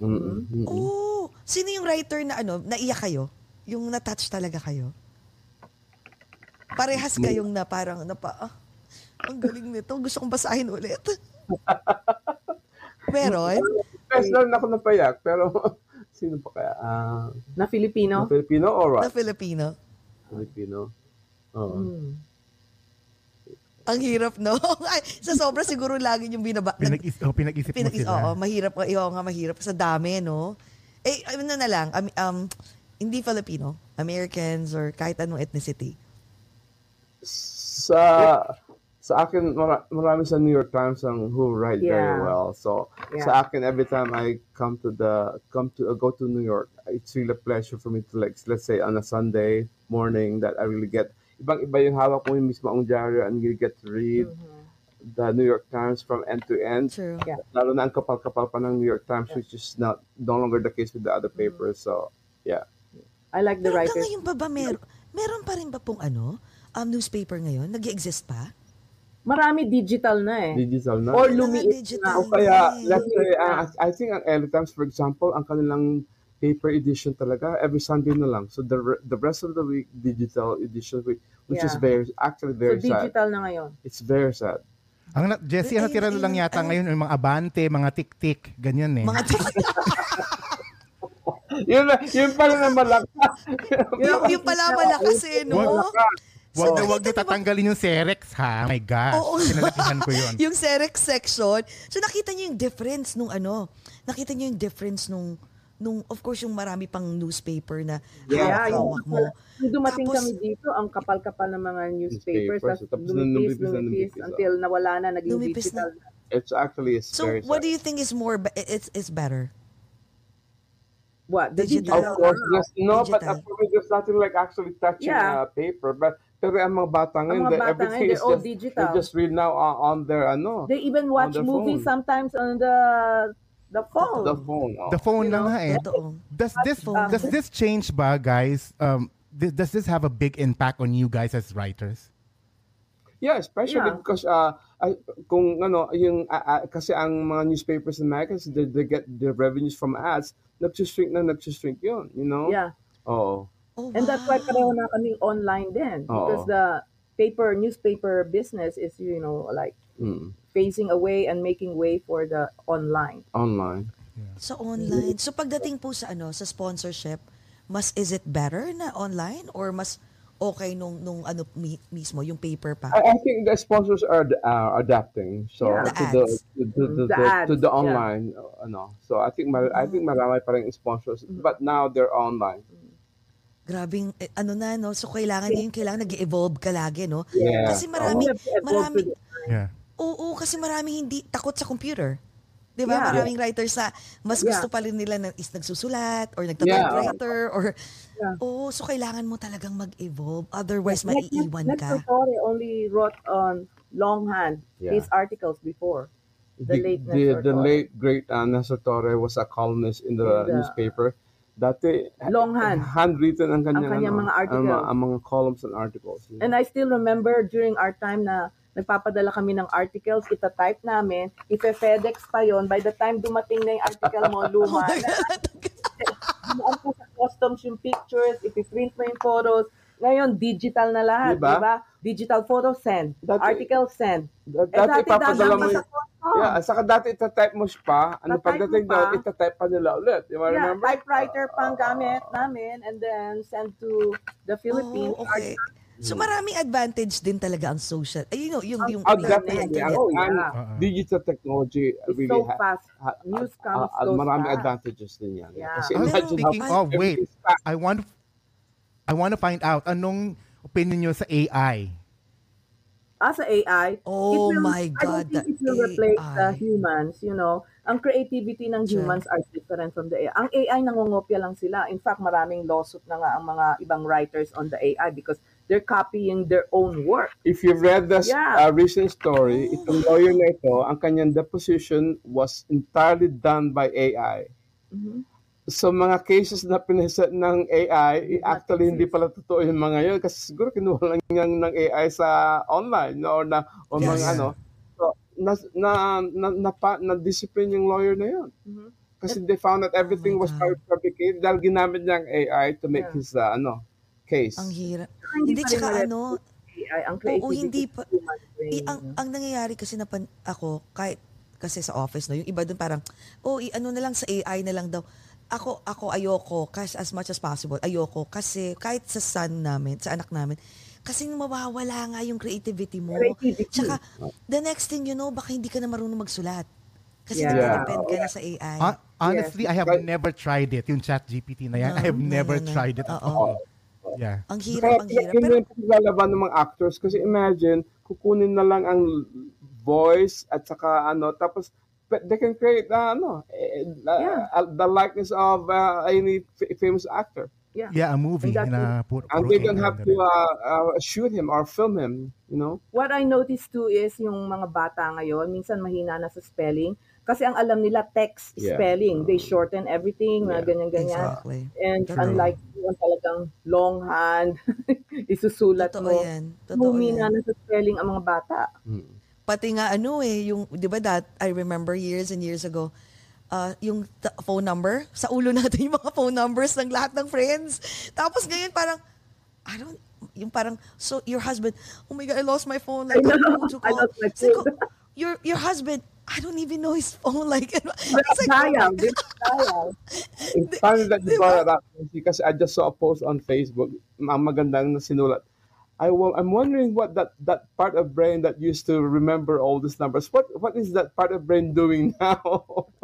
Mm-mm, mm-mm. Oh, sino yung writer na ano, naiyak kayo? Yung na-touch talaga kayo? Parehas kayong na parang napa, ah, ang galing nito. Gusto kong basahin ulit. Meron? Personal na ako napayak, pero sino pa kaya? Ah, Na Filipino. na Filipino or Na what? Filipino. Filipino. Oo. Mm. Ang hirap, no? Ay, sa sobra siguro lagi yung binaba. nag- Pinag-is- oh, pinag-isip mo pinag- sila. Oo, mahirap. Oo nga, mahirap. Sa dami, no? Eh, ano na lang, um, um, hindi Filipino, Americans or kahit anong ethnicity. Sa sa akin mara, marami sa New York Times ang who write very Yeah. well. So Yeah. sa akin every time I come to the come to uh, go to New York, it's really a pleasure for me to like let's say on a Sunday morning that I really get ibang iba yung hawak mo yung mismo ang diaryo and you get to read the New York Times from end to end. True. Yeah. Lalo na ang kapal-kapal pa ng New York Times which is not no longer the case with the other papers. So yeah. I like the Pero hanggang writers. ngayon pa ba, meron, meron pa rin ba pong ano, um, newspaper ngayon? nag exist pa? Marami digital na eh. Digital na. Or lumiit digital na. O kaya, eh. let's say, uh, I think ang LA Times, for example, ang kanilang paper edition talaga, every Sunday na lang. So the re- the rest of the week, digital edition, which, which is Yeah. very, actually So very sad. digital na ngayon. It's very sad. Ang na, Jessie, ang natira ay, lang yata ay. ngayon yung mga abante, mga tik-tik, ganyan eh. Mga yun, na- yun pala na malaka. yung, yung pala malakas eh, no? Wag na So, wag nyo nakita niyo tatanggalin yung Cerex ha. My gosh. Oo. Pinalakihan ko yun. yung Cerex section. So nakita niyo yung difference nung ano, nakita niyo yung difference nung nung of course yung marami pang newspaper na Yeah, hawak yung, mo. Nung dumating Tapos- kami dito, ang kapal-kapal ng mga newspapers, Newspapers, tapos lumipis, lumipis na lumipis, lumipis, until nawala na, naging Lumipis digital. na. It's actually, it's So what do you think is more it's is better? What? Digital. digital. Of course, there's, no, but Digital. uh, for me, there's nothing like actually touching Yeah. uh, paper. But pero ang mga bata ngayon, mga they- bata everything ngayon, is they're all just, digital. they just read now on, on their, ano, They even watch movies phone. sometimes on the the phone. the phone. oh. The phone You lang know, nga eh. Does this phone. does this change ba guys? Um th- does this have a big impact on you guys as writers? Yeah, especially Yeah. because uh, I, kung ano, yung, uh, uh, kasi ang mga newspapers and magazines, they, they get their revenues from ads, nag-shrink na nag-shrink yun, you know? Yeah. Oo. Oh, And that's why wow. pareho na kaming online din. Because Oo. the paper, newspaper business is, you know, like Mm. phasing away and making way for the online. Online. Sa online. So pagdating po sa ano, sa sponsorship, mas is it better na online or mas okay nung nung ano mi- mismo yung paper pa? I, I think the sponsors are uh, adapting so Yeah. The to the to, to, to, The the, ads, to the yeah. online uh, ano. So I think mar- I think marami pa rin sponsors but now they're online. Grabing eh, ano na no, so kailangan din kailangan nag-evolve ka lagi no. Yeah. Kasi marami evolve marami the- Yeah. Oo, kasi marami hindi takot sa computer. Di ba? Yeah. Maraming writers na mas Yeah. gusto pa rin nila na is nagsusulat or nagtatypewriter or Yeah. Oo, so kailangan mo talagang mag-evolve. Otherwise, Like, maiiwan Ned ka. Torre only wrote on longhand Yeah. his articles before. The late the, Nestor the Torre. late great uh, Nestor Torre was a columnist in the, In the- newspaper. Dati Longhand. handwritten ang kanyang, Ang kanyang ano, mga ang, articles. ang mga columns and articles. And I still remember during our time na nagpapadala kami ng articles, ita-type namin, ipe-FedEx pa yon By the time dumating na yung article mo, Oh luma. God. Dumaan pa sa customs yung pictures, ipiprint mo yung photos. Ngayon, digital na lahat, Diba? di ba? Digital photo send, Dati- article send. Da- Eh, Dati dati ipapadala mo yung... Yeah, saka dati itatype mo pa. Ano pagdating pa. doon, itatype pa nila ulit. Ba, Yeah, remember? typewriter pa ang gamit namin and then send to the Philippines. Oh, okay. So maraming advantage din talaga ang social. Ay, you know, yung yung, Oh, definitely. Oh, yeah. digital technology It's really so fast. ha- News comes ah, so maraming fast. advantages din yan. Yeah. Kasi imagine how Speaking of, wait, everything's fast. I want I want to find out anong opinion nyo sa AI. as a AI, Oh it will, my I God, don't think it will replace the AI. humans, you know. Ang creativity ng Sure. humans are different from the AI. Ang AI nangongopya lang sila. In fact, maraming lawsuit na nga ang mga ibang writers on the AI because they're copying their own work. If you've read the Yeah. uh, recent story, itong lawyer na ito, ang kanyang deposition was entirely done by AI. Mhm. So mga cases na pinaset ng AI, actually hindi pala totoo yung mga yun kasi siguro kinuha lang yan ng AI sa online no, or na o Yes. mga ano. So na na na, na, pa- na-discipline yung lawyer na yun. Mhm. Kasi they found that everything Oh was fabricated dahil ginamit niya ang AI to make Yeah. his uh, ano case. Ang hirap. Hindi, pa rin tsaka ano, AI, ang oo, hindi pa. Eh, ang, ang nangyayari kasi na pan, ako, kahit kasi sa office, no, yung iba dun parang, oh, i- ano na lang sa AI na lang daw. Ako, ako ayoko, kasi as much as possible, ayoko. Kasi kahit sa son namin, sa anak namin, kasi mawawala nga yung creativity mo. Creativity. Tsaka, the next thing you know, baka hindi ka na marunong magsulat. Kasi Yeah. nakadepend ka na sa AI. Hon- honestly, I have Right. never tried it. Yung chat GPT na yan, No, I have no, never no, no. tried it at all. Yeah. Ang Kaya hirap, ang hirap. yun Pero, yung paglalaban ng mga actors kasi imagine kukunin na lang ang voice at saka ano tapos but they can create uh, ano eh, uh, Yeah. uh, the likeness of uh, any f- famous actor Yeah. Yeah, a movie And that's na puro, and they don't have to uh, uh, shoot him or film him you know What I noticed too is yung mga bata ngayon, minsan mahina na sa spelling. Kasi ang alam nila text Yeah. spelling. They shorten everything, Yeah. ganyan-ganyan. exactly. And True. unlike yung talagang longhand, isusulat Totoo mo. yan. Totoo Humina yan. na sa spelling ang mga bata. Pati nga ano eh, yung, di ba that, I remember years and years ago, uh, yung t- phone number, sa ulo natin yung mga phone numbers ng lahat ng friends. Tapos ngayon parang, I don't, yung parang, so your husband, oh my God, I lost my phone. Like, I know. I lost my Sabi ko, phone. your, your husband, I don't even know his phone. Like, I was like, Sayang, oh sayang? it's funny that you brought it up because I just saw a post on Facebook ang magandang sinulat I will, I'm wondering what that, that part of brain that used to remember all these numbers what what is that part of brain doing now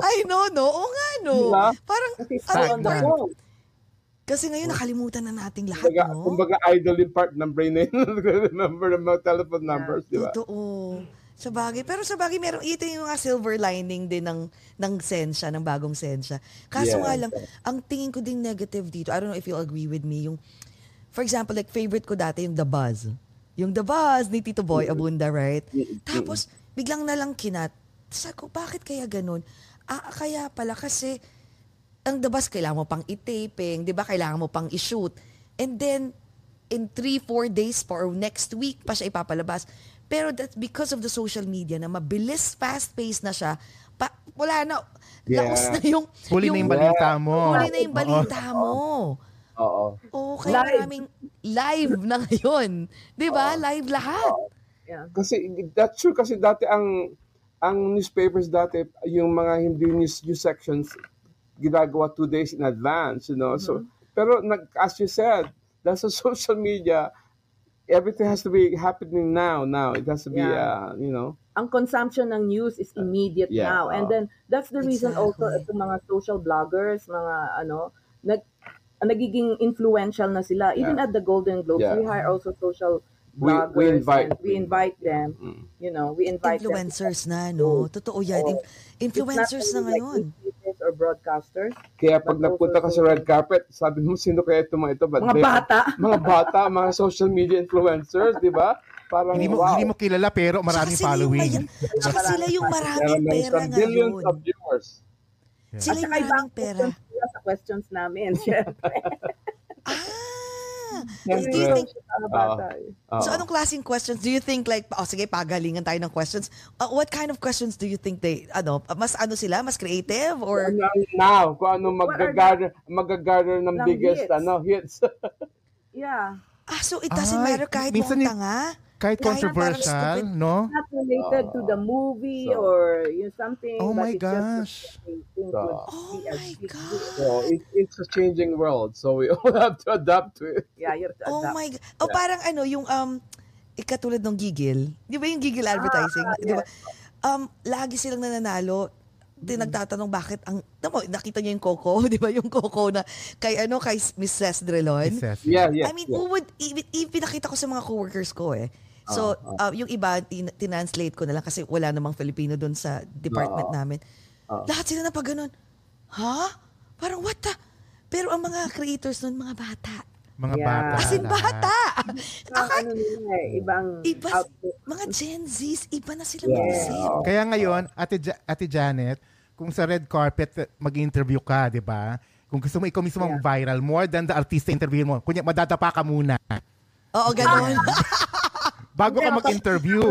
I know, no? Oo nga, no? Diba? Parang, ano the part? Kasi ngayon nakalimutan na nating lahat, kumbaga, no? kumbaga idol yung part ng brain na yun remember the mga telephone numbers di ba Totoo. Sa bagay. Pero sa bagay, meron, ito yung mga silver lining din ng, ng sensya, ng bagong sensya. Kaso Yeah. nga lang, ang tingin ko ding negative dito, I don't know if you'll agree with me, yung, for example, like favorite ko dati yung The Buzz. Yung The Buzz ni Tito Boy Abunda, right? Tapos, biglang na lang kinat. Sabi ko, bakit kaya ganun? Ah, kaya pala kasi, ang The Buzz, kailangan mo pang i-taping, di ba? Kailangan mo pang i-shoot. And then, in three, four days pa or next week pa siya ipapalabas. Pero that's because of the social media na mabilis, fast-paced na siya, pa, wala na, Yeah. laos na yung... Huli na yung balita mo. Huli na yung balita mo. Oo Oo, kaya Live. maraming live na ngayon. Di ba? Live lahat. Yeah. kasi that's true kasi dati ang ang newspapers dati yung mga hindi news, news sections ginagawa two days in advance you know so pero nag, as you said that's a social media everything has to be happening now now it has to be Yeah. uh, you know ang consumption ng news is immediate Yeah, now. And oo. then, that's the reason also Exactly. itong mga social bloggers, mga ano, nag, nagiging influential na sila. Even Yeah. at the Golden Globes, Yeah. we hire also social We- we bloggers invite. we invite them. Mm. You know, we invite Influencers na, no? Totoo yan. Oo. In- influencers na them. It's not only ngayon. Like or broadcasters. Kaya pag But napunta ka sa red carpet, sabi mo, sino kaya ito mga ito? But Mga they- bata. mga bata, mga social media influencers, di ba? Parang, Hindi mo, wow. hindi mo kilala pero maraming sila yung following. Tsaka sila yung maraming ng pera some billions ngayon. of viewers. Sila At yung saka maraming pera. Sa questions namin. Syempre. Ah! Siyempre. Do you think, eh. Oo. so anong klaseng questions do you think like, oh sige, pagalingan tayo ng questions. Uh, what kind of questions do you think they, ano, mas ano sila, mas creative or Now, now, kung ano magagather, magagather ng ng biggest hits? ano, hits. Yeah. Ah, so it doesn't Ay, matter kahit minsan tanga? Kahit controversial, no? Not related to the movie So- or you know, something. Oh my just gosh. they think So- Oh my deal. so, it, it's a changing world. So, we all have to adapt to it. Yeah, you have to Oh adapt. my God. O parang ano, yung, um, ikatulad ng gigil. Di ba yung gigil advertising? Ah, Di ba? Um, lagi silang nananalo. Di nagtatanong bakit ang, tamo, nakita niyo yung Coco, di ba yung Coco na kay ano, kay Miss Ces Drelon? Yes, yes. Yeah, yeah. I mean, yeah. who would, even, even pinakita ko sa mga coworkers ko eh. So, uh, yung iba, tin- tinanslate ko na lang kasi wala namang Filipino doon sa department namin. Lahat sila na pag ganun, ha? Parang what the? Pero ang mga creators nun, mga bata. Mga Yeah. bata. As in, bata! Ibang ano nila eh, ibang Iba, mga Gen Zs, iba na sila Yeah. mag-isip. Kaya ngayon, Ate, Ja- Ate Janet, kung sa red carpet mag-interview ka, di ba? Kung gusto mo, ikaw mismo Yeah. viral, more than the artista interview mo. Kunya, madadapa ka muna. Oo, ganun. Bago ka mag-interview.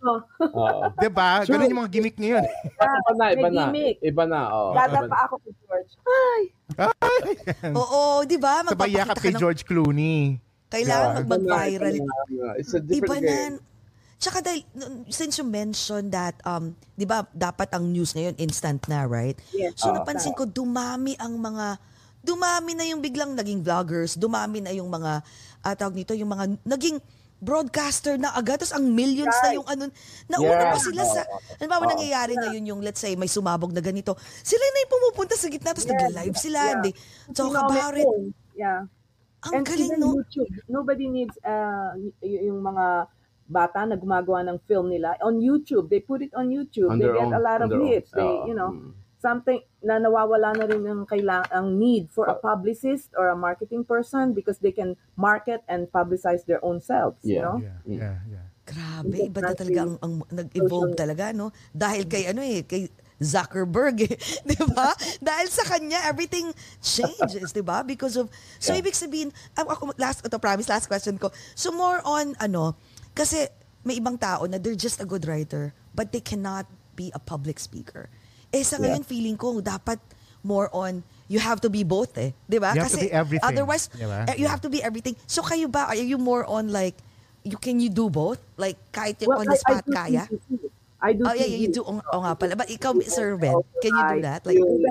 Oh, Oo. Di ba? Ganun yung mga gimmick ngayon. Iba na, iba na. Iba na, oh. Dada pa ako kay George. Ay, Oo, di ba? Sabay yakap kay. George Clooney. Kailangan Yeah. mag-viral. It's a Iba different na. game. Tsaka dahil, since you mentioned that, um, di ba, dapat ang news ngayon instant na, right? Yes. So, Ah. napansin ko, dumami ang mga, dumami na yung biglang naging vloggers, dumami na yung mga, uh, tawag nito, yung mga naging broadcaster na agad, tapos ang millions na yung ano, nauna Yeah. pa sila sa, ano ba nangyayari ngayon yung, let's say, may sumabog na ganito, sila na yung pumupunta sa gitna, tapos nag-live sila, Yeah. they talk you know, about it. phone. Yeah. Ang And galing, no? YouTube. Nobody needs uh, y- yung mga bata na gumagawa ng film nila on YouTube. They put it on YouTube. On they get own- a lot of hits. They, you know, Mm. Something na nawawala na rin yung kailang ang need for a publicist or a marketing person because they can market and publicize their own selves, you Yeah. know? Yeah, yeah, yeah. Grabe, iba na talaga ang, ang nag-evolve talaga, no? Dahil kay ano eh, kay Zuckerberg, eh. di ba? Dahil sa kanya, everything changes, di ba? Because of, so ibig sabihin, ako, ako, last, ito promise, last question ko. So more on, ano, kasi may ibang tao na they're just a good writer, but they cannot be a public speaker. Eh sa ngayon, feeling ko, dapat more on, you have to be both eh. Di ba? You have to be everything, otherwise, di ba? eh, you have to be everything. So kayo ba, are you more on like, you can you do both? Like kahit yung on the spot do kaya? TV. I do Oh yeah, yeah, you TV. do. Oh, oh nga pala. But ikaw, Sir Ben, can you do that? Like, yun,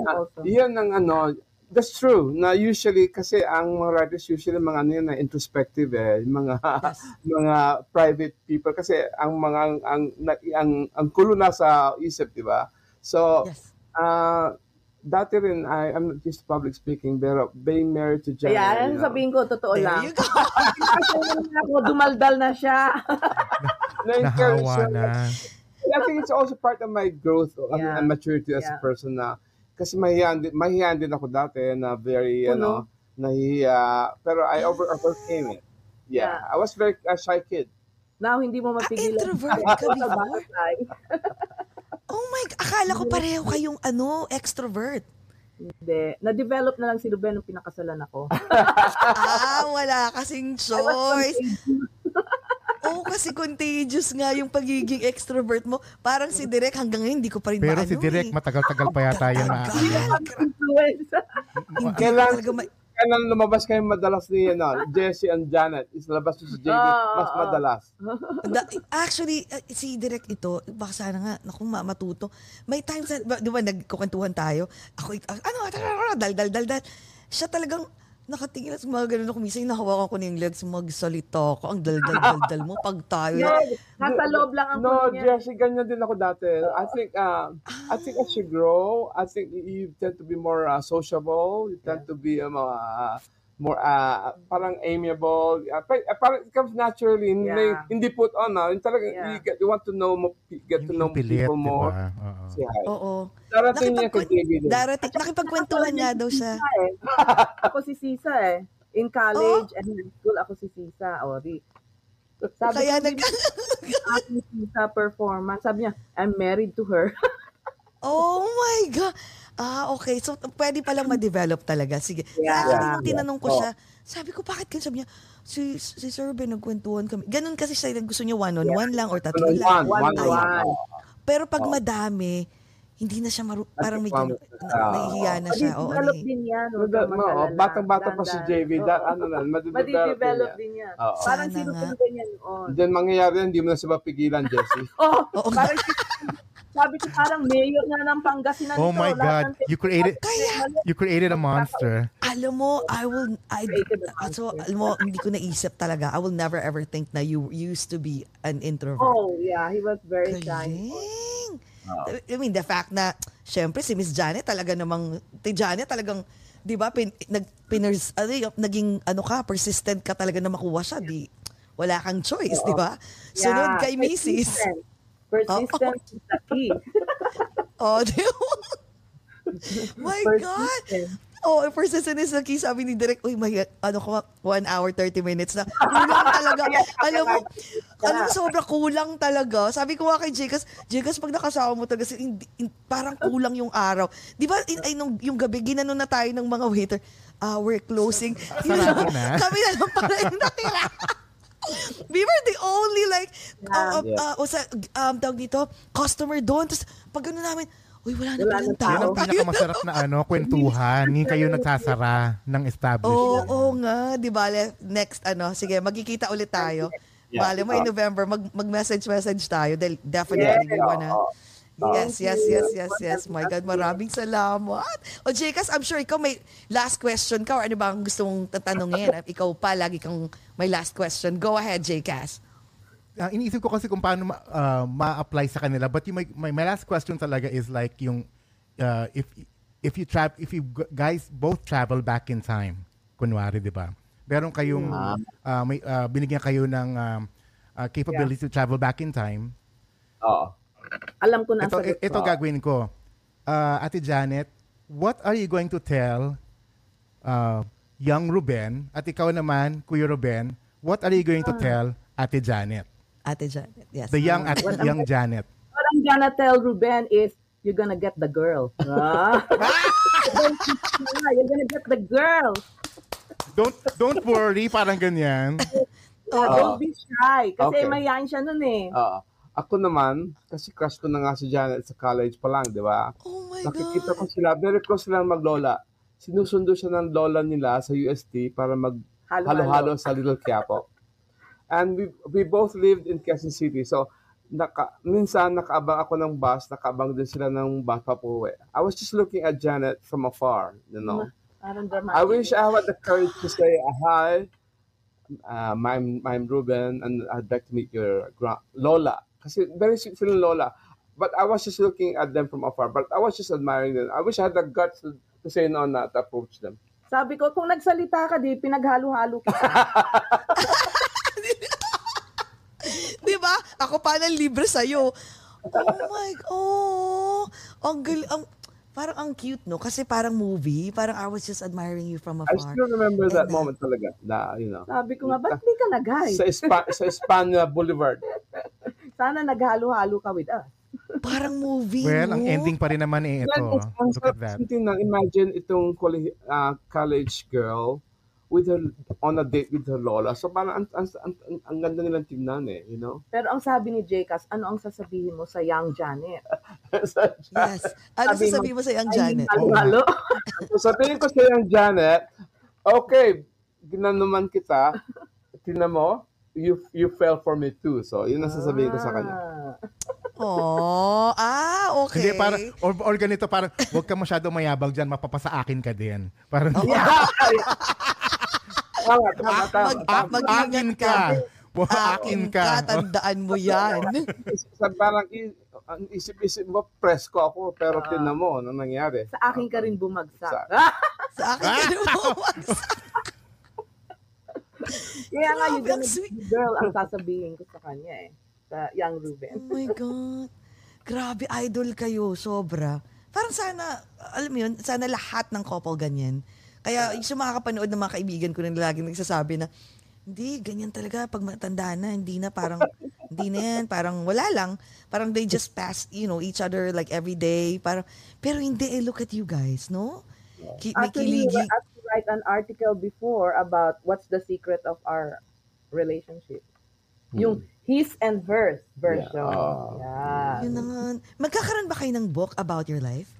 yun ang ano, that's true. Na usually, kasi ang mga writers usually mga ano yun na introspective eh, mga mga private people kasi ang mga ang ang, na- ang, ang kulo nasa isip, di ba? So, yes. ah dati rin, I, I'm not used to public speaking, pero being married to Jenna, Kaya, you ano know, sabihin ko, totoo There lang. you ako, dumaldal na siya. Nahawa na. I think it's also part of my growth and, Yeah. and maturity as a Yeah. person na kasi mahihiyan din, mahihiyan din ako dati na very, Puno. ano, nahihiya. Pero I over overcame it. Yeah. Yeah. I was very a shy kid. Now, hindi mo Ah, mapigilan. introvert ka before? Oh my, akala ko pareho kayong ano, extrovert. Hindi. Na-develop na lang si Ruben nung pinakasalan ako. ah, wala kasing choice. Oo, kasi contagious nga yung pagiging extrovert mo. Parang si Direk hanggang ngayon, hindi ko pa rin Pero maano si Direk, eh. matagal-tagal pa yata yan na. Tagal. Kailan lumabas kayo madalas ni ano, Jessie and Janet? Is labas si JD Ah, mas madalas. Da- actually, uh, si Direk ito, baka sana nga, naku, ma- matuto. May times na, di ba, nagkukwentuhan tayo. Ako, ano, dal, dal, dal, dal. Siya talagang, nakatingin at mga ganun ako. Minsan nahawakan ko na yung legs, magsalita ko. Ang dal, dal, dal, dal mo. Pag tayo na, Yes. Nasa loob lang ang No, niya. Jessie, ganyan din ako dati. I think, uh, I think as you grow, I think you tend to be more uh, sociable. You tend to be um, uh, more uh, parang amiable. Uh, pa- uh, parang it comes naturally. Hindi, Yeah. hindi put on. Uh, yung talaga, Yeah. you, get, you want to know mo, get to know pilit, people more. ba? Oo. Say hi. Oo. Darating niya kay JB din. Darating, nakipagkwentuhan nga daw siya. eh. ako si Sisa eh. In college and high school, ako si Sisa. O, di. Sabi Kaya nag... Sisa performance. Sabi niya, I'm married to her. oh my God. Ah, okay. So, pwede palang ma-develop talaga. Sige. Yeah. Yeah. nung tinanong ko Oh. siya, sabi ko, bakit ganun? Sabi niya, si, si Sir Ben, nagkwentuhan kami. Ganun kasi siya, gusto niya one-on-one lang or tatlo lang. One, one, one. Pero pag Oh. madami, hindi na siya maru- parang may Nagpapamo- gano- na- nahihiya na siya. Oo, nahi- din yan. oh, Batang-bata pa si. Oo. That, ano lang, madidevelop din yan. din yan. Oo. Parang sino ganyan noon. Diyan mangyayari yan, hindi mo na siya mapigilan, Jessie. Oh, Oo. parang sabi ko parang mayor nga ng Pangasinan Oh my God. You created Kaya, you created a monster. alam mo, I will, I, so, alam mo, hindi ko naisip talaga. I will never ever think na you used to be an introvert. Oh, yeah. He was very shy. Galing. I mean, the fact na, syempre, si Miss Janet talaga namang, si Janet talagang, di ba, pin, nag, piners, ano, yung- naging, ano ka, persistent ka talaga na makuha siya, di, wala kang choice, di ba? Sunod Yeah. kay Mrs. Persistent. Persistence is the key. Oh? My God! Oh, persistent is the key. Sabi ni Direk, uy, may, ano ko, 1 hour, 30 minutes na. Kulang talaga. alam mo, alam mo, sobra kulang talaga. Sabi ko nga kay Jekas, Jekas, pag nakasama mo talaga, parang kulang yung araw. Di ba, in, ay, nung, yung gabi, ginano na tayo ng mga waiter, ah, we're closing. Sarado na. Kami na lang pala yung natira. We were the only like, uh, uh, Yeah. uh, o sa, um, tawag dito, customer doon. Tapos, pag gano'n namin, uy, wala na palang tao. Yun ang pinakamasarap na ano, kwentuhan. Hindi kayo nagsasara ng Oo, establishment. oo nga, di ba? Next, ano, sige, magkikita ulit tayo. Yeah. Bale mo in November, mag, mag-message-message tayo. Dahil definitely we wanna... Yes, yes, yes, yes, yes. My God, maraming salamat. O, Jekas, I'm sure ikaw may last question ka or ano ba ang gusto mong tatanungin? Ikaw pa, lagi kang may last question. Go ahead, Jekas. Ah, iniisip ko kasi kung paano ma- ah, ma-apply sa kanila. But yung, my, my, last question talaga is like yung uh, if if you tra- if you guys both travel back in time, kunwari, di ba? Meron kayong ah, may ah, binigyan kayo ng um, ah, capability to travel back in time. Oo. Alam ko na Ito, ang sagot. ito gagawin ko. Ah, Ate Janet, what are you going to tell uh, young Ruben at ikaw naman, Kuya Ruben, what are you going to tell Ate Janet? Ate Janet, yes. The young at young Janet. What I'm gonna tell Ruben is, you're gonna get the girl. Ah. you're gonna get the girl. Don't don't worry, parang ganyan. Uh, don't be shy. Kasi Okay. mayayain siya nun eh. Oo. Ako naman, kasi crush ko na nga si Janet sa college pa lang, di ba? Oh my Nakikita God. ko sila, very close sila maglola. Sinusundo siya ng lola nila sa UST para mag halo-halo sa Little Quiapo. And we we both lived in Quezon City. So, naka, minsan nakaabang ako ng bus, nakaabang din sila ng bus papuwi. I was just looking at Janet from afar, you know. I wish I had the courage to say hi. Uh, I'm I'm Ruben, and I'd like to meet your gra- Lola. Kasi very sweet feeling Lola. But I was just looking at them from afar. But I was just admiring them. I wish I had the guts to, to say no na to approach them. Sabi ko, kung nagsalita ka, di pinaghalo-halo kita. Di ba? Ako pa ng libre sa'yo. Oh my God. Oh, ang gal- ang, parang ang cute, no? Kasi parang movie. Parang I was just admiring you from I afar. still remember that And, uh, moment talaga. Na, you know. Sabi ko nga, ba't di ka nag-hi? Sa, Espa- sa Espana Boulevard. Sana naghalo-halo ka with us. Parang movie, Well, ang no? ending pa rin naman eh ito. Well, ang Look at that. na imagine itong uh, college girl with her on a date with her lola. So parang ang, ang, ang, ang, ang ganda nilang tingnan eh, you know? Pero ang sabi ni Jcas, ano ang sasabihin mo sa young Janet? Yes. Ano Sabi mo, sasabihin mo sa young Ay, Janet? Halo-halo. so sabihin ko sa yung Janet, okay, ginanuman kita, tinan mo, you you fell for me too. So yun ang sasabihin ko sa kanya. Oh, ah, okay. Hindi, parang, or, or ganito, parang, huwag ka masyado mayabang dyan, mapapasa akin ka din. Parang, Tama, tama, tama. Tama. mag-ingat akin ka. ka. Ka. Tandaan mo yan. Sa parang ang isip-isip mo, presko ako, pero Ah. tinan mo, ano nangyari? Sa akin ka rin bumagsak. Sa- Sa akin ka rin bumagsak. Kaya nga, be girl ang sasabihin ko sa kanya eh. Sa young Ruben. Oh my God. Grabe, idol kayo. Sobra. Parang sana, alam mo yun, sana lahat ng couple ganyan. Kaya yung sa mga kapanood ng mga kaibigan ko na laging nagsasabi na, hindi, ganyan talaga. Pag matanda na, hindi na parang, hindi na yan. Parang wala lang. Parang they just pass, you know, each other like every day. Parang, pero hindi, eh, look at you guys, no? Ki- may Actually, kiligi. were asked to write an article before about what's the secret of our relationship. Yung his and hers version. Hmm. Yeah. Yeah. Yun na nga. Magkakaroon ba kayo ng book about your life?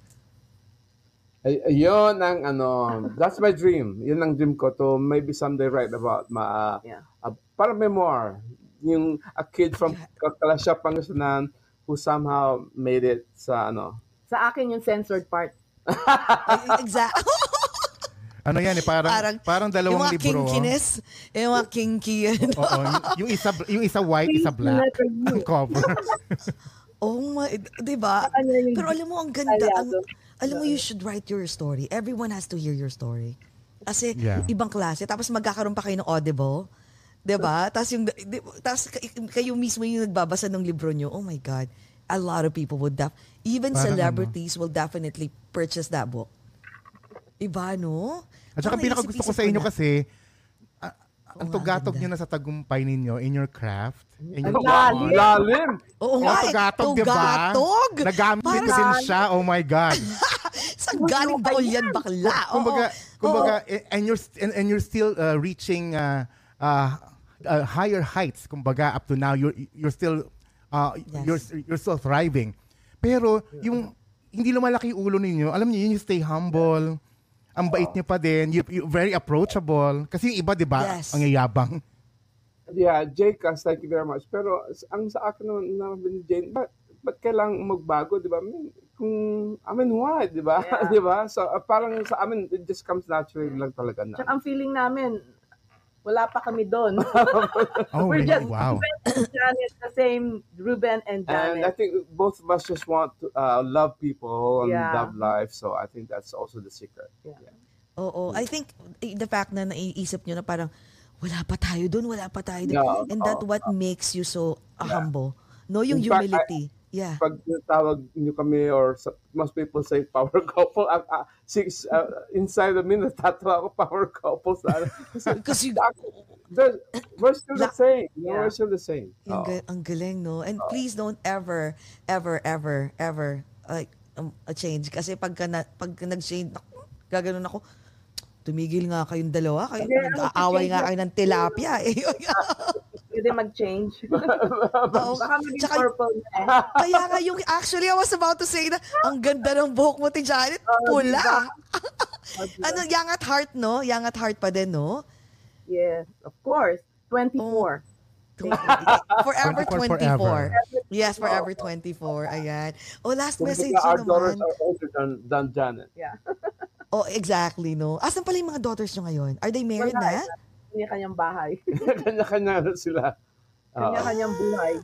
Ay, ayun ang ano, that's my dream. Yun ang dream ko to maybe someday write about ma Yeah. uh, para memoir. Yung a kid from Kalasya, Pangasinan who somehow made it sa ano. Sa akin yung censored part. exact. Ano yan eh, parang, parang, parang, yung dalawang mga libro. kinkiness, yung mga kinky. ano. Oo, yung, yung isa yung isa white, isa black. Ang cover. Oh my, di ba? Ano yung Pero alam mo, ang ganda. Ang? Alam mo, you should write your story. Everyone has to hear your story. Kasi Yeah. ibang klase. Tapos magkakaroon pa kayo ng audible. Di ba? Tapos yung, di, tapos kay- kayo mismo yung nagbabasa ng libro nyo. Oh my God. A lot of people would def- even Parang celebrities will definitely purchase that book. Iba, no? At saka pinaka gusto ko sa inyo na. kasi ah, ang tugatog nyo na sa tagumpay ninyo in your craft. Ang lalim. Lalim! Oo nga, eh, tugatog, di ba? tugatog. Nagamit Parang- din siya. Oh my God. Saan galing baul yan, bakla? Kumbaga, kumbaga eh, and you're and, and you're still uh, reaching uh, uh, uh, higher heights. Kumbaga, up to now you're you're still uh, Yes. you're you're still thriving. Pero yung hindi lumalaki yung ulo ninyo, alam niyo, yun yung stay humble. Ang bait niyo pa din, you, you very approachable. Kasi yung iba, di ba, Yes. ang yayabang. Yeah, Jcas, thank you very much. Pero ang sa akin naman ni Jane, ba't, ba't kailangan magbago, di ba? I mean, kung, I mean, why, di ba? Yeah. di ba? So, uh, parang sa amin, it just comes naturally lang talaga na. Tsaka ang feeling namin, wala pa kami doon. Oh, We're really? just wow. Ruben and Janet, the same Ruben and And I Janet. think both of us just want to uh, love people and Yeah. love life. So I think that's also the secret. Yeah. Oo. I think eh, the fact na naiisip nyo na parang, wala pa tayo doon, wala pa tayo doon. Yeah. And that Oo. what makes you so uh, humble. No, yung In fact, humility. yeah. Pag tawag niyo kami or most people say power couple, uh, uh, six, uh, inside of me, natatawa ako power couple. Because you, we're still the same. You know, Yeah. We're still the same. yung ga- ang galing, no? And please don't ever, ever, ever, ever, like, um, a change. Kasi pagka, na, pagka nag-change, gaganon ako, tumigil nga kayong dalawa. Kayo, Yeah, nag-aaway nga kayo ng tilapia. Eh. Pwede mag-change. Oo. Baka maging Tsaka- purple na eh. Kaya nga yung, actually, I was about to say na, ang ganda ng buhok mo, ti Janet, Oh, pula. diba? ano, young at heart, no? Young at heart pa din, no? Yes, of course. 24. Forever 24 24. forever. Yes, forever 24. Ayan. Oh, last Kumbaga, message our nyo daughters naman. are older than, than Janet. Yeah. Oh, exactly, no? Asan pala yung mga daughters nyo ngayon? Are they married Wala, na? Kanya-kanyang bahay. Kanya-kanya na sila. Oo. Kanya-kanyang buhay.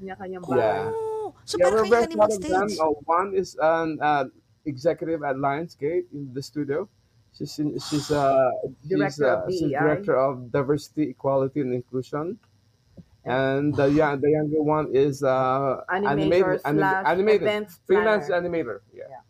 Kanya-kanyang bahay. Yeah. Oh, so yeah, parang we're kayo very honeymoon proud of them. stage. Uh, one is an uh, executive at Lionsgate in the studio. She's in, she's uh, she's, Director uh, of she's director of diversity, equality, and inclusion. And the young, the younger one is uh, Animator animator, anim- slash animator, events freelance planner. animator. Yeah.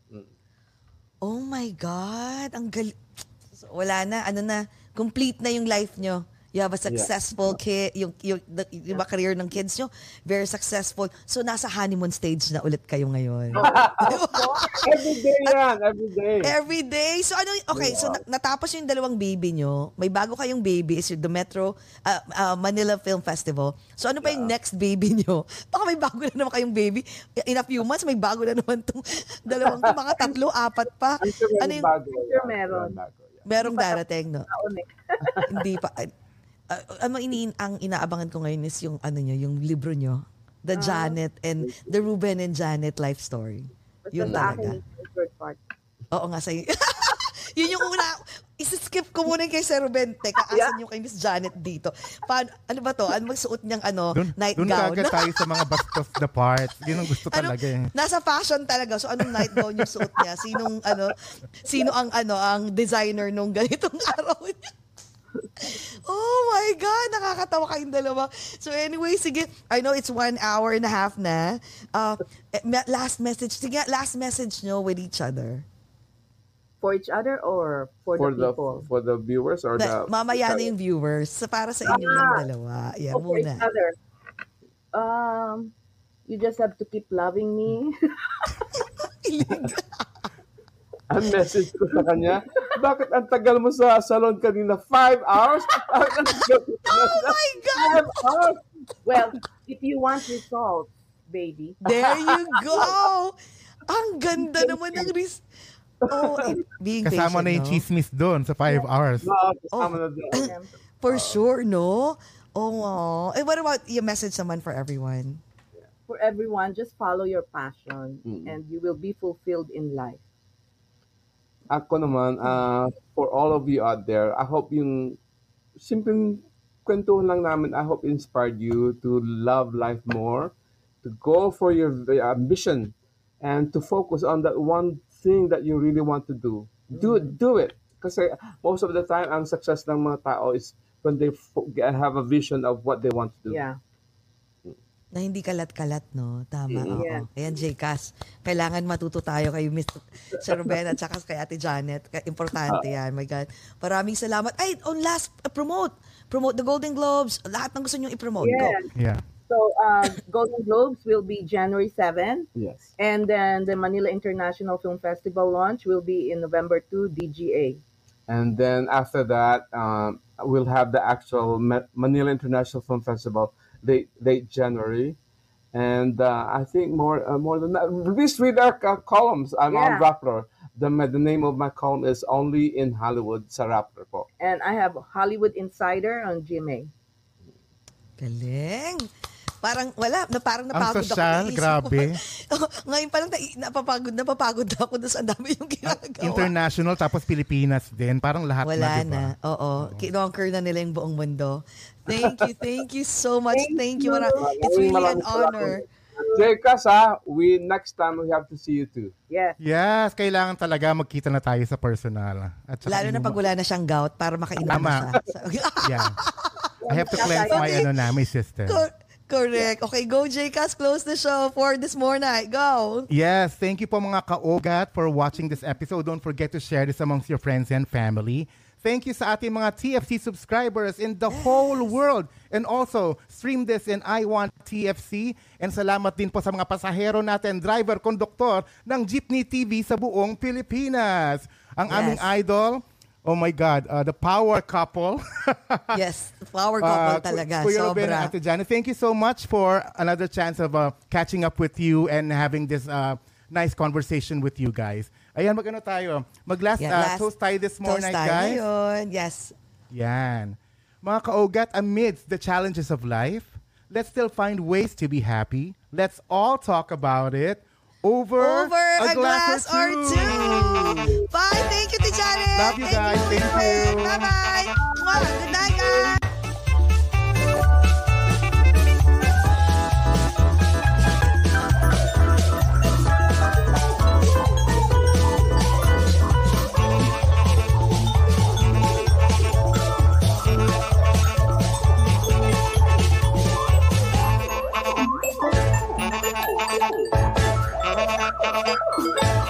Oh my God. Ang gal... Wala na. Ano na. Complete na yung life nyo. You have a successful kid, yung, yung, the, yung mga career ng kids nyo, very successful. So, nasa honeymoon stage na ulit kayo ngayon. Every day yan, every day. Every day. So ano, okay, so na- natapos yung dalawang baby nyo. May bago kayong baby is yung the Metro uh, uh, Manila Film Festival. So ano pa yung next baby nyo? Baka may bago na naman kayong baby. In a few months, may bago na naman tong dalawang, to, mga tatlo, apat pa. Sure Ano meron yung, bago. sure yeah, meron. bago, yeah. merong darating, no? Hindi pa. Uh, ano ini ang inaabangan ko ngayon is yung ano nyo, yung libro nyo. The Janet and the Ruben and Janet life story. Basta Yun sa talaga. akin, part. Oo nga sa'yo. Yun yung una. Isa-skip ko muna kay Sir Ruben. Teka, asan yung kay Miss Janet dito? Paano, ano ba to? Ano magsuot niyang ano, Doon night doon gown? kagad tayo sa mga bastos the parts. Yun ang gusto ano, talaga eh. nasa fashion talaga. So anong night gown yung suot niya? Sinong ano, sino ang ano, ang designer nung ganitong araw niya? Oh my God! Nakakatawa kayong dalawa. So anyway, sige. I know it's one hour and a half na. Uh, eh, last message. Sige, last message nyo with each other. For each other or for, For the the people? for the viewers or Na, the mamaya na yung viewers. So, para sa inyo lang dalawa. Yan Oh, for each muna. other. Um, you just have to keep loving me. ang message ko sa kanya, bakit ang tagal mo sa salon kanina? Five hours? Oh my God! Five hours? well, if you want results, baby, There you go! Ang ganda naman ng ris... Oh, eh, being Kasama patient, na yung no? chismis doon sa five hours. No, kasama na doon. For sure, no? Oh, wow. Eh, what about your message naman for everyone? for everyone, just follow your passion Mm. and you will be fulfilled in life. Ako naman, uh, for all of you out there, I hope yung simpleng kwentuhan lang namin, I hope inspired you to love life more, to go for your ambition, and to focus on that one thing that you really want to do. Do do it. Kasi most of the time, ang success ng mga tao is when they have a vision of what they want to do. Yeah. Na hindi kalat-kalat, no? Tama, oo. Yeah. Ayan, Jcas. Kailangan matuto tayo kay Mr. Sir Ruben at saka kay Ate Janet. Ka- Importante yan. My God. Maraming salamat. Ay, on last, uh, promote. Promote the Golden Globes. Lahat ng gusto nyo i-promote. Go. Yeah. Yeah. So, uh, Golden Globes will be January 7, Yes. and then the Manila International Film Festival launch will be in November 2, DGA. And then after that, um, we'll have the actual Ma- Manila International Film Festival late late January, and uh, I think more uh, more than that. Please read our uh, columns. I'm Yeah. on Rappler. The the name of my column is only in Hollywood sa Rappler po. And I have Hollywood Insider on GMA. Galing. Parang wala, na parang napagod social, ako. Ko grabe. pa- Ngayon pa lang nai- napapagod, napapagod na ako doon sa dami yung ginagawa. International tapos Pilipinas din. Parang lahat Wala na, diba? na. Oo. Kinonquer na nila yung buong mundo. Thank you, thank you so much. Thank, you. Mara- It's really an honor. Jekas ha, we next time we have to see you too. Yes. Yes, kailangan talaga magkita na tayo sa personal. At Lalo na pag wala na siyang gout para makainom Tama. na siya. Yeah. I have to cleanse my ano na, my system. Cor- Correct. Okay, go Jcas. Close the show for this morning. Go. Yes, thank you po mga kaogat for watching this episode. Don't forget to share this amongst your friends and family. Thank you sa ating mga TFC subscribers in the whole world. And also, stream this in I Want TFC. And salamat din po sa mga pasahero natin, driver, konduktor ng Jeepney TV sa buong Pilipinas. Ang Yes. aming idol, oh my God, uh, the power couple. Yes, power couple Uh, talaga. Kuya Ruben and. Ate Janet, thank you so much for another chance of uh, catching up with you and having this uh, nice conversation with you guys. Ayan, mag-ano tayo? Mag-last Yeah, uh, last toast tayo this morning, Toast tayo guys. ngayon. Yes. Yan. Mga kaogat, amidst the challenges of life, let's still find ways to be happy. Let's all talk about it over, Over a, glass, or two. Bye. Thank you, Tijanet. Love you guys. Thank you. Bye-bye. Good night. Oh,